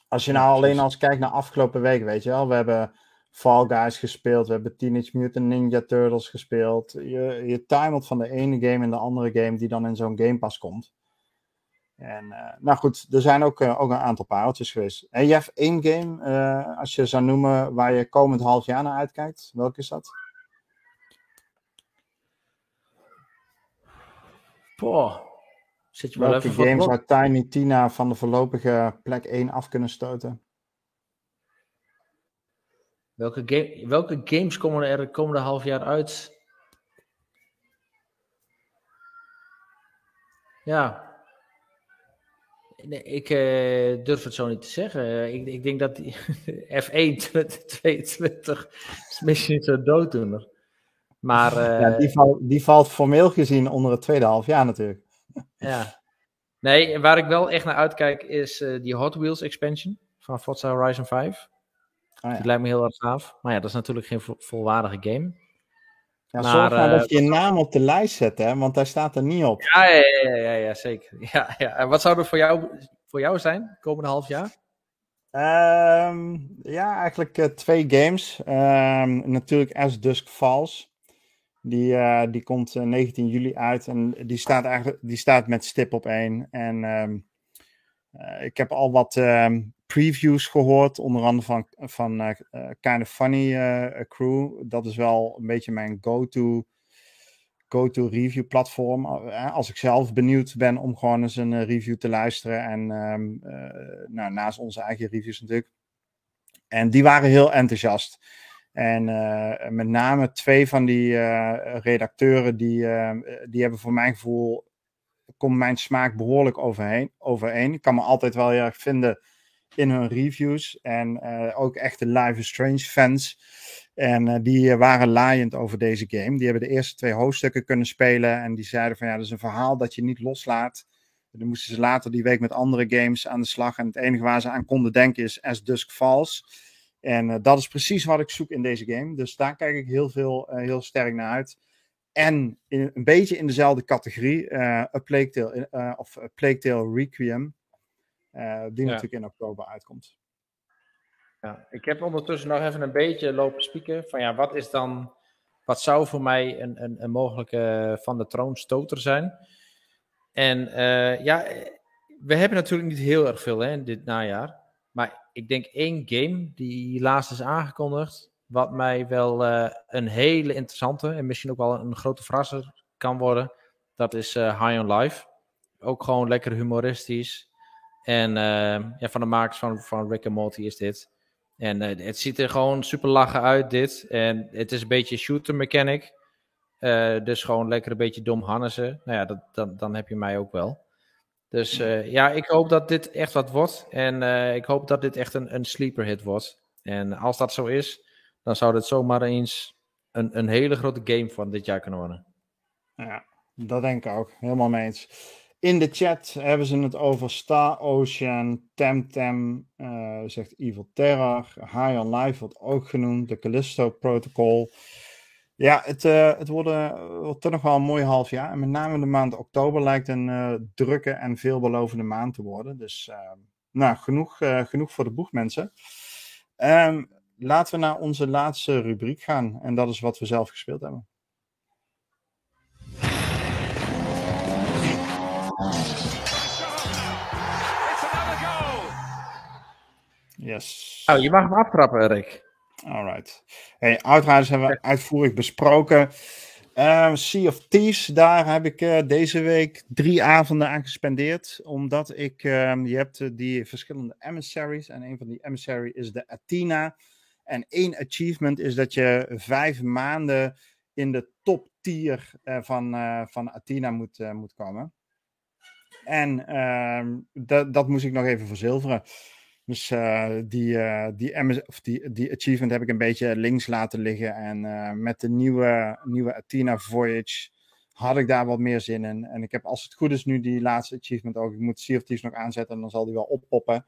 Als je nou alleen als kijkt naar afgelopen week, weet je wel, we hebben Fall Guys gespeeld, we hebben Teenage Mutant Ninja Turtles gespeeld. Je, je timelt van de ene game in de andere game die dan in zo'n Game Pass komt. En uh, nou goed, er zijn ook, uh, ook een aantal pareltjes geweest. En je hebt één game, uh, als je zou noemen, waar je komend half jaar naar uitkijkt. Welke is dat? Boah. Zit je wel Welke even game zou Tiny Tina van de voorlopige plek 1 af kunnen stoten? Welke, game, welke games komen er de komende half jaar uit? Ja, Nee, ik uh, durf het zo niet te zeggen. Ik, ik denk dat die <laughs> F1 2022 is misschien zo dooddoener. Maar, uh, ja, die, val, die valt formeel gezien onder het tweede half jaar natuurlijk. <laughs> Ja. Nee, waar ik wel echt naar uitkijk is uh, die Hot Wheels expansion van Forza Horizon 5. Oh, ja. Die lijkt me heel erg gaaf. Maar ja, dat is natuurlijk geen vo volwaardige game. Ja, zorg maar eh, dat je je naam op de lijst zet, hè, want hij staat er niet op. Ja, ja, ja, ja, ja, zeker. <laughs> Ja, ja. En wat zou er voor jou, voor jou zijn, komende half jaar? Ehm, ja, eigenlijk eh, twee games. Ehm, natuurlijk As Dusk Falls. Die, eh, die komt eh, 19 juli uit en die staat, eigenlijk, die staat met stip op één. En ehm, eh, ik heb al wat previews gehoord, onder andere van, van eh, eh, Kind of Funny eh, Crew. Dat is wel een beetje mijn go-to go-to review platform. Als ik zelf benieuwd ben om gewoon eens een review te luisteren. En ehm, eh, nou, naast onze eigen reviews natuurlijk. En die waren heel enthousiast. En met name twee van die redacteuren, die, eh, die hebben voor mijn gevoel, komt mijn smaak behoorlijk overheen, overeen. Ik kan me altijd wel heel erg vinden in hun reviews. En eh, ook echte Live is Strange fans. En eh, die eh, waren laaiend over deze game. Die hebben de eerste twee hoofdstukken kunnen spelen. En die zeiden van ja, dat is een verhaal dat je niet loslaat. Dan moesten ze later die week met andere games aan de slag. En het enige waar ze aan konden denken is As Dusk Falls. En dat is precies wat ik zoek in deze game. Dus daar kijk ik heel, veel, heel sterk naar uit. En een beetje in dezelfde categorie, A Plague of A Plague Tale Requiem. Eh, die Ja. natuurlijk in oktober uitkomt. Ja, ik heb ondertussen nog even een beetje lopen spieken van ja, wat is dan, wat zou voor mij een, een, een mogelijke van de troon stoter zijn? En eh, ja, we hebben natuurlijk niet heel erg veel hè, in dit najaar, maar ik denk één game die laatst is aangekondigd, wat mij wel eh, een hele interessante en misschien ook wel een grote verrasser kan worden, dat is eh, High on Life. Ook gewoon lekker humoristisch. En eh, ja, van de makers van, van Rick en Morty is dit. En eh, het ziet er gewoon super lachen uit, dit. En het is een beetje shooter mechanic. Eh, dus gewoon lekker een beetje dom Hannessen. Nou ja, dat, dan, dan heb je mij ook wel. Dus ja, ik hoop dat dit echt wat wordt. En ik hoop dat dit echt een, een sleeper hit wordt. En als dat zo is, dan zou dit zomaar eens een, een hele grote game van dit jaar kunnen worden. Ja, dat denk ik ook. Helemaal mee eens. In de chat hebben ze het over Star Ocean, Temtem, eh zegt Evil Terror, High on Life wordt ook genoemd, de Callisto Protocol. Ja, het, eh, het wordt, eh, wordt toch nog wel een mooi half jaar. En met name de maand oktober lijkt een drukke en veelbelovende maand te worden. Dus eh, nou, genoeg, genoeg voor de boeg, mensen. Ehm, laten we naar onze laatste rubriek gaan. En dat is wat we zelf gespeeld hebben. Yes. Nou, je mag hem aftrappen, Rick. Alright. Hey, Outriders hebben we uitvoerig besproken. Eh, sea of Thieves, daar heb ik eh, deze week drie avonden aan gespendeerd. Omdat ik, ehm, je hebt eh, die verschillende emissaries. En een van die emissary is de Athena. En één achievement is dat je vijf maanden in de top tier eh, van, van Athena moet, moet komen. En ehm, dat, dat moest ik nog even verzilveren. Dus eh, die, eh, die, of die, die achievement heb ik een beetje links laten liggen. En eh, met de nieuwe, nieuwe Athena Voyage had ik daar wat meer zin in. En ik heb als het goed is nu die laatste achievement ook. Ik moet Sea nog aanzetten en dan zal die wel oppoppen.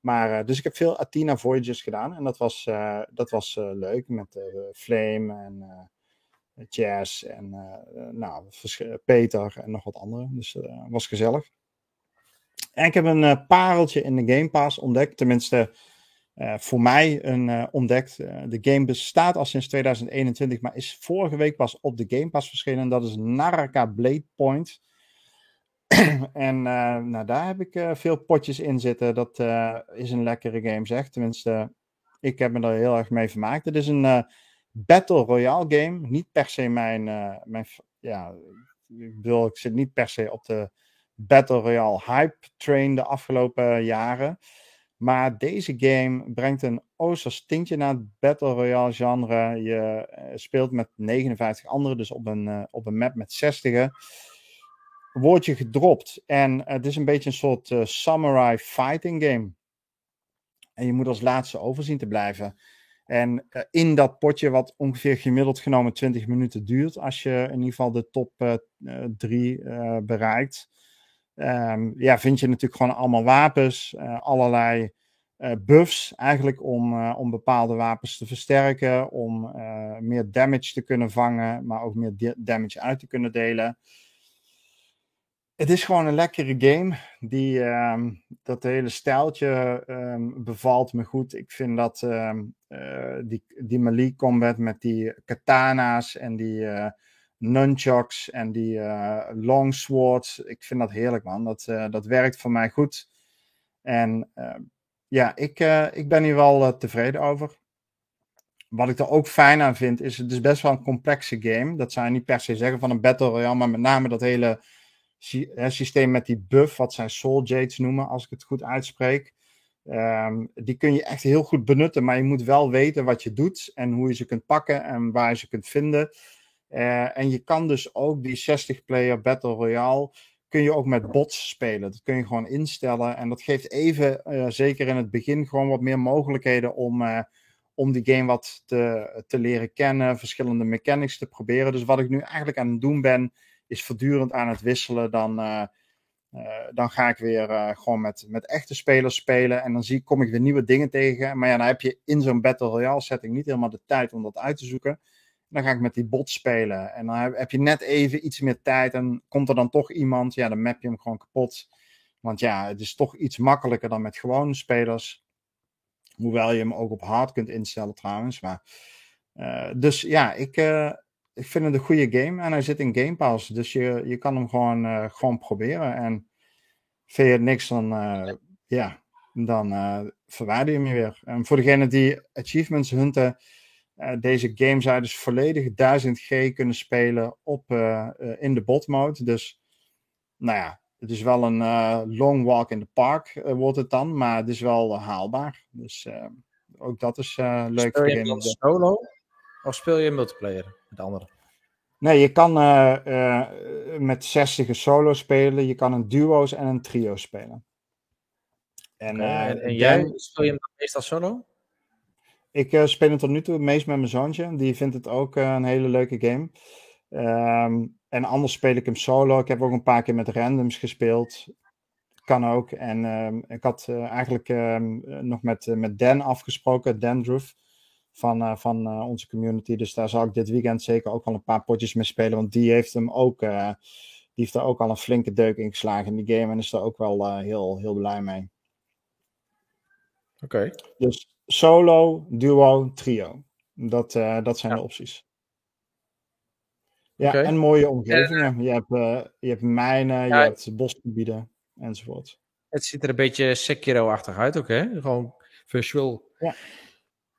Maar, dus ik heb veel Athena Voyages gedaan. En dat was, dat was leuk met Flame en Jazz en nou, Peter en nog wat anderen. Dus dat was gezellig. En ik heb een eh, pareltje in de Game Pass ontdekt. Tenminste, eh, voor mij een, eh, ontdekt. De game bestaat al sinds 2021, maar is vorige week pas op de Game Pass verschenen. Dat is Naraka Blade Point. <clears throat> en nou, daar heb ik veel potjes in zitten. Dat is een lekkere game, zeg. Tenminste, ik heb me er heel erg mee vermaakt. Het is een Battle Royale game. Niet per se mijn. mijn ja, ik bedoel, ik zit niet per se op de Battle Royale hype train de afgelopen jaren. Maar deze game brengt een oosters tintje naar het Battle Royale genre. Je eh, speelt met 59 anderen, dus op een, eh, op een map met 60. Word je gedropt. En het is een beetje een soort eh, samurai fighting game. En je moet als laatste overzien te blijven. En in dat potje, wat ongeveer gemiddeld genomen 20 minuten duurt, als je in ieder geval de top 3 bereikt, ehm, ja, vind je natuurlijk gewoon allemaal wapens, eh, allerlei eh, buffs, eigenlijk om, eh, om bepaalde wapens te versterken, om meer damage te kunnen vangen, maar ook meer damage uit te kunnen delen. Het is gewoon een lekkere game. Die, ehm, dat hele stijltje ehm, bevalt me goed. Ik vind dat die, die melee combat met die katana's en die nunchucks en die eh longswords. Ik vind dat heerlijk, man. Dat, eh, dat werkt voor mij goed. En ehm, ja, ik, eh, ik ben hier wel tevreden over. Wat ik er ook fijn aan vind, is het is best wel een complexe game. Dat zou je niet per se zeggen van een Battle Royale, maar met name dat hele systeem met die buff, wat zij Soul Jades noemen, als ik het goed uitspreek. Ehm, die kun je echt heel goed benutten, maar je moet wel weten wat je doet en hoe je ze kunt pakken en waar je ze kunt vinden. Eh, en je kan dus ook die 60-player Battle Royale, kun je ook met bots spelen. Dat kun je gewoon instellen en dat geeft even, eh, zeker in het begin, gewoon wat meer mogelijkheden om, eh, om die game wat te, te leren kennen, verschillende mechanics te proberen. Dus wat ik nu eigenlijk aan het doen ben, is voortdurend aan het wisselen. Dan, dan ga ik weer gewoon met, met echte spelers spelen. En dan zie, kom ik weer nieuwe dingen tegen. Maar ja, dan heb je in zo'n Battle Royale setting niet helemaal de tijd om dat uit te zoeken. Dan ga ik met die bot spelen. En dan heb, heb je net even iets meer tijd. En komt er dan toch iemand, ja, dan map je hem gewoon kapot. Want ja, het is toch iets makkelijker dan met gewone spelers. Hoewel je hem ook op hard kunt instellen trouwens. Maar, eh, dus ja, ik, eh, ik vind het een goede game. En hij zit in Game Pass. Dus je, je kan hem gewoon, eh, gewoon proberen. En vind je het niks, dan, ja, dan verwijder je hem weer. En voor degenen die achievements hunten. Eh, deze game zou je dus volledig 1000G kunnen spelen op, eh, eh, in de bot mode. Dus nou ja, het is wel een long walk in the park wordt het dan. Maar het is wel haalbaar. Dus ook dat is leuk. Speel je hem solo? Of speel je multiplayer met anderen? Nee, je kan met 60 solo spelen. Je kan een duo's en een trio spelen. En, en, en jij, speel je hem meestal solo? Ik eh, speel het tot nu toe het meest met mijn zoontje. Die vindt het ook eh, een hele leuke game. Ehm, en anders speel ik hem solo. Ik heb ook een paar keer met randoms gespeeld. Kan ook. En ehm, ik had eh, eigenlijk ehm, eh, nog met, met Dan afgesproken, Dan Droof, van, van onze community. Dus daar zal ik dit weekend zeker ook al een paar potjes mee spelen. Want die heeft hem ook, die heeft er ook al een flinke deuk in geslagen in die game. En is er ook wel heel, heel blij mee. Oké. Dus solo, duo, trio. Dat, eh, dat zijn Ja. de opties. Ja, en mooie omgevingen. Je hebt, eh, je hebt mijnen, Ja. je hebt bosgebieden enzovoort. Het ziet er een beetje Sekiro-achtig uit ook, hè? Gewoon visueel. Ja.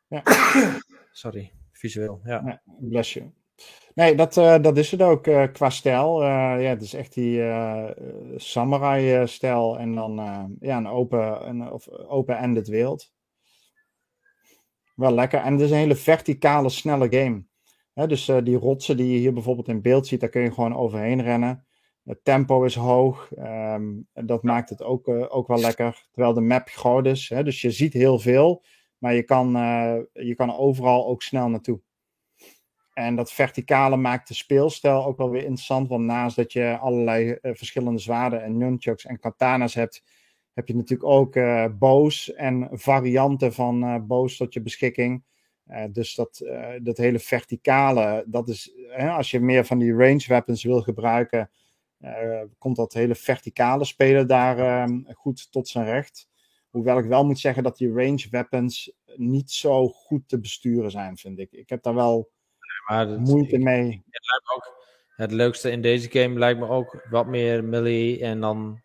Ja. <coughs> Sorry, visueel, ja. Ja, bless you. Nee, dat, eh, dat is het ook eh, qua stijl. Eh, ja, het is echt die eh, samurai-stijl en dan eh, ja, een open, een, of open-ended wereld. Wel lekker. En het is een hele verticale, snelle game. Dus eh, die rotsen die je hier bijvoorbeeld in beeld ziet, daar kun je gewoon overheen rennen. Het tempo is hoog. en dat maakt het ook, eh, ook wel lekker. Terwijl de map groot is. Dus je ziet heel veel. Maar je kan, eh, je kan overal ook snel naartoe. En dat verticale maakt de speelstijl ook wel weer interessant. Want naast dat je allerlei verschillende zwaarden en nunchucks en katana's hebt, heb je natuurlijk ook eh bows en varianten van eh bows tot je beschikking. Eh, dus dat, dat hele verticale, dat is, hè, als je meer van die range weapons wil gebruiken, komt dat hele verticale spelen daar eh, goed tot zijn recht. Hoewel ik wel moet zeggen dat die range weapons niet zo goed te besturen zijn, vind ik. Ik heb daar wel moeite ik- mee. het lijkt me ook, het leukste in deze game lijkt me ook wat meer melee en dan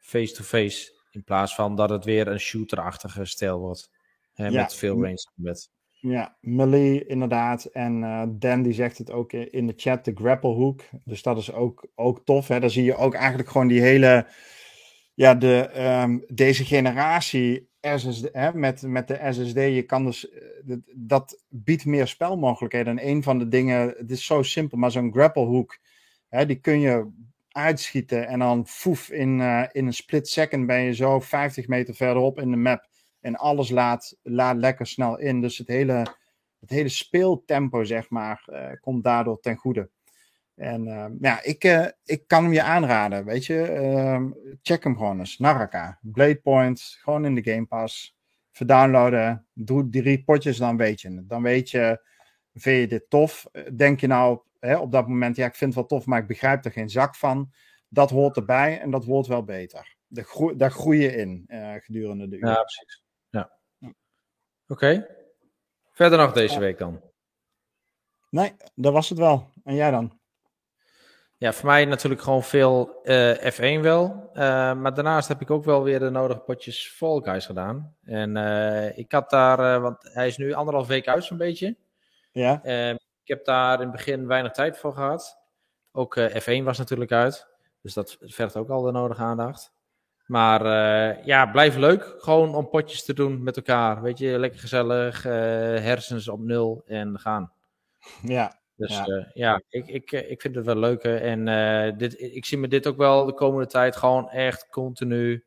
face-to-face. In plaats van dat het weer een shooter-achtige stijl wordt. Hè, Ja. Met veel range combat. Ja, melee inderdaad. En eh, Dan die zegt het ook in de chat, de grapple hook. Dus dat is ook, ook tof. Hè? Daar zie je ook eigenlijk gewoon die hele... Ja, de, ehm, deze generatie SSD, hè, met, met de SSD, je kan dus... eh, dat, dat biedt meer spelmogelijkheden. En een van de dingen, het is zo simpel, maar zo'n grapple hook, hè, die kun je uitschieten. En dan foef, in, eh, in een split second ben je zo 50 meter verderop in de map. En alles laat, laat lekker snel in. Dus het hele, het hele speeltempo, zeg maar, eh, komt daardoor ten goede. En eh, ja, ik, ik kan hem je aanraden, weet je. Ehm, check hem gewoon eens. Naraka, Blade Point, gewoon in de Game Pass. verdownloaden. Doe drie potjes, dan weet je. Dan weet je, vind je dit tof? Denk je nou hè, op dat moment, ja, ik vind het wel tof, maar ik begrijp er geen zak van. Dat hoort erbij en dat wordt wel beter. De groe daar groei je in uh, gedurende de uur. Ja, precies. Ja. Oké. Okay. Verder nog deze week dan? Nee, dat was het wel. En jij dan? Ja, voor mij natuurlijk gewoon veel uh, F1 wel. Uh, maar daarnaast heb ik ook wel weer de nodige potjes Fall Guys gedaan. En uh, ik had daar, want hij is nu anderhalf week uit zo'n beetje. Ja. Ik heb daar in het begin weinig tijd voor gehad. Ook F1 was natuurlijk uit. Dus dat vergt ook al de nodige aandacht. Maar ja, blijf leuk. Gewoon om potjes te doen met elkaar. Weet je, lekker gezellig. hersens op nul en gaan. <laughs> Ja, dus ja, uh, ja ik, ik, ik vind het wel leuk. En dit, ik zie me dit ook wel de komende tijd gewoon echt continu een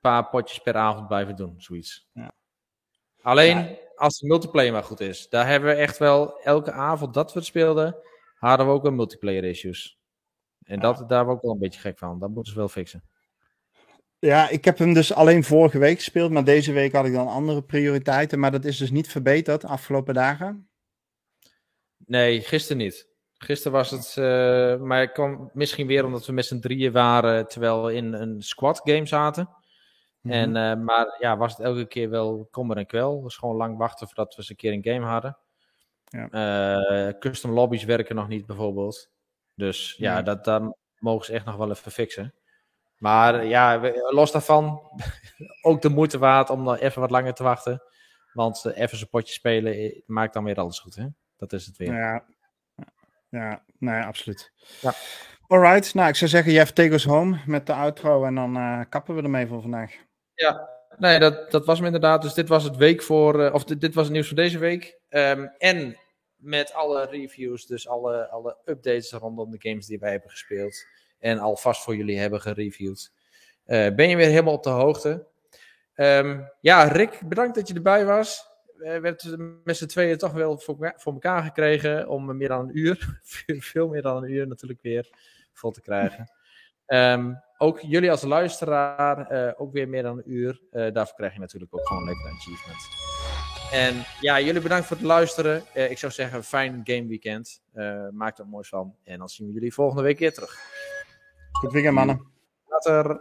paar potjes per avond blijven doen. Zoiets. Ja. Alleen ja. Als de multiplayer maar goed is. Daar hebben we echt wel elke avond dat we het speelden, hadden we ook wel multiplayer issues. En dat, daar ben ik ook wel een beetje gek van. Dat moeten ze wel fixen. Ja, ik heb hem dus alleen vorige week gespeeld, maar deze week had ik dan andere prioriteiten. Maar dat is dus niet verbeterd de afgelopen dagen. Nee, gisteren niet. Gisteren was het, uh, maar ik kwam misschien weer omdat we met z'n drieën waren, terwijl we in een squad game zaten. Mm -hmm. en, uh, maar ja, was het elke keer wel kommer en kwel. Was gewoon lang wachten voordat we eens een keer een game hadden. Ja. Uh, custom lobby's werken nog niet bijvoorbeeld. Dus ja. Dat, dan mogen ze echt nog wel even fixen. Maar ja, los daarvan, <laughs> ook de moeite waard om dan even wat langer te wachten. Want even zo'n potje spelen maakt dan weer alles goed, hè? Dat is het weer. Ja, ja nee, absoluut. Ja. Alright, nou ik zou zeggen, Jeff, take us home met de outro en dan uh, kappen we ermee voor vandaag. Ja, nee, dat, dat was hem inderdaad. Dus dit was het week voor, uh, of dit, dit, was het nieuws voor deze week. Um, en met alle reviews, dus alle, alle updates rondom de games die wij hebben gespeeld. En alvast voor jullie hebben gereviewd. Uh, ben je weer helemaal op de hoogte. Um, ja, Rick, bedankt dat je erbij was we hebben met z'n tweeën toch wel voor, voor elkaar gekregen om meer dan een uur, <laughs> veel meer dan een uur natuurlijk weer vol te krijgen. Um, ook jullie als luisteraar, uh, ook weer meer dan een uur. Uh, daarvoor krijg je natuurlijk ook gewoon lekker achievement. En ja, jullie bedankt voor het luisteren. Uh, ik zou zeggen, fijn game weekend. maak er moois van. En dan zien we jullie volgende week weer terug. Goed weekend, mannen. Later.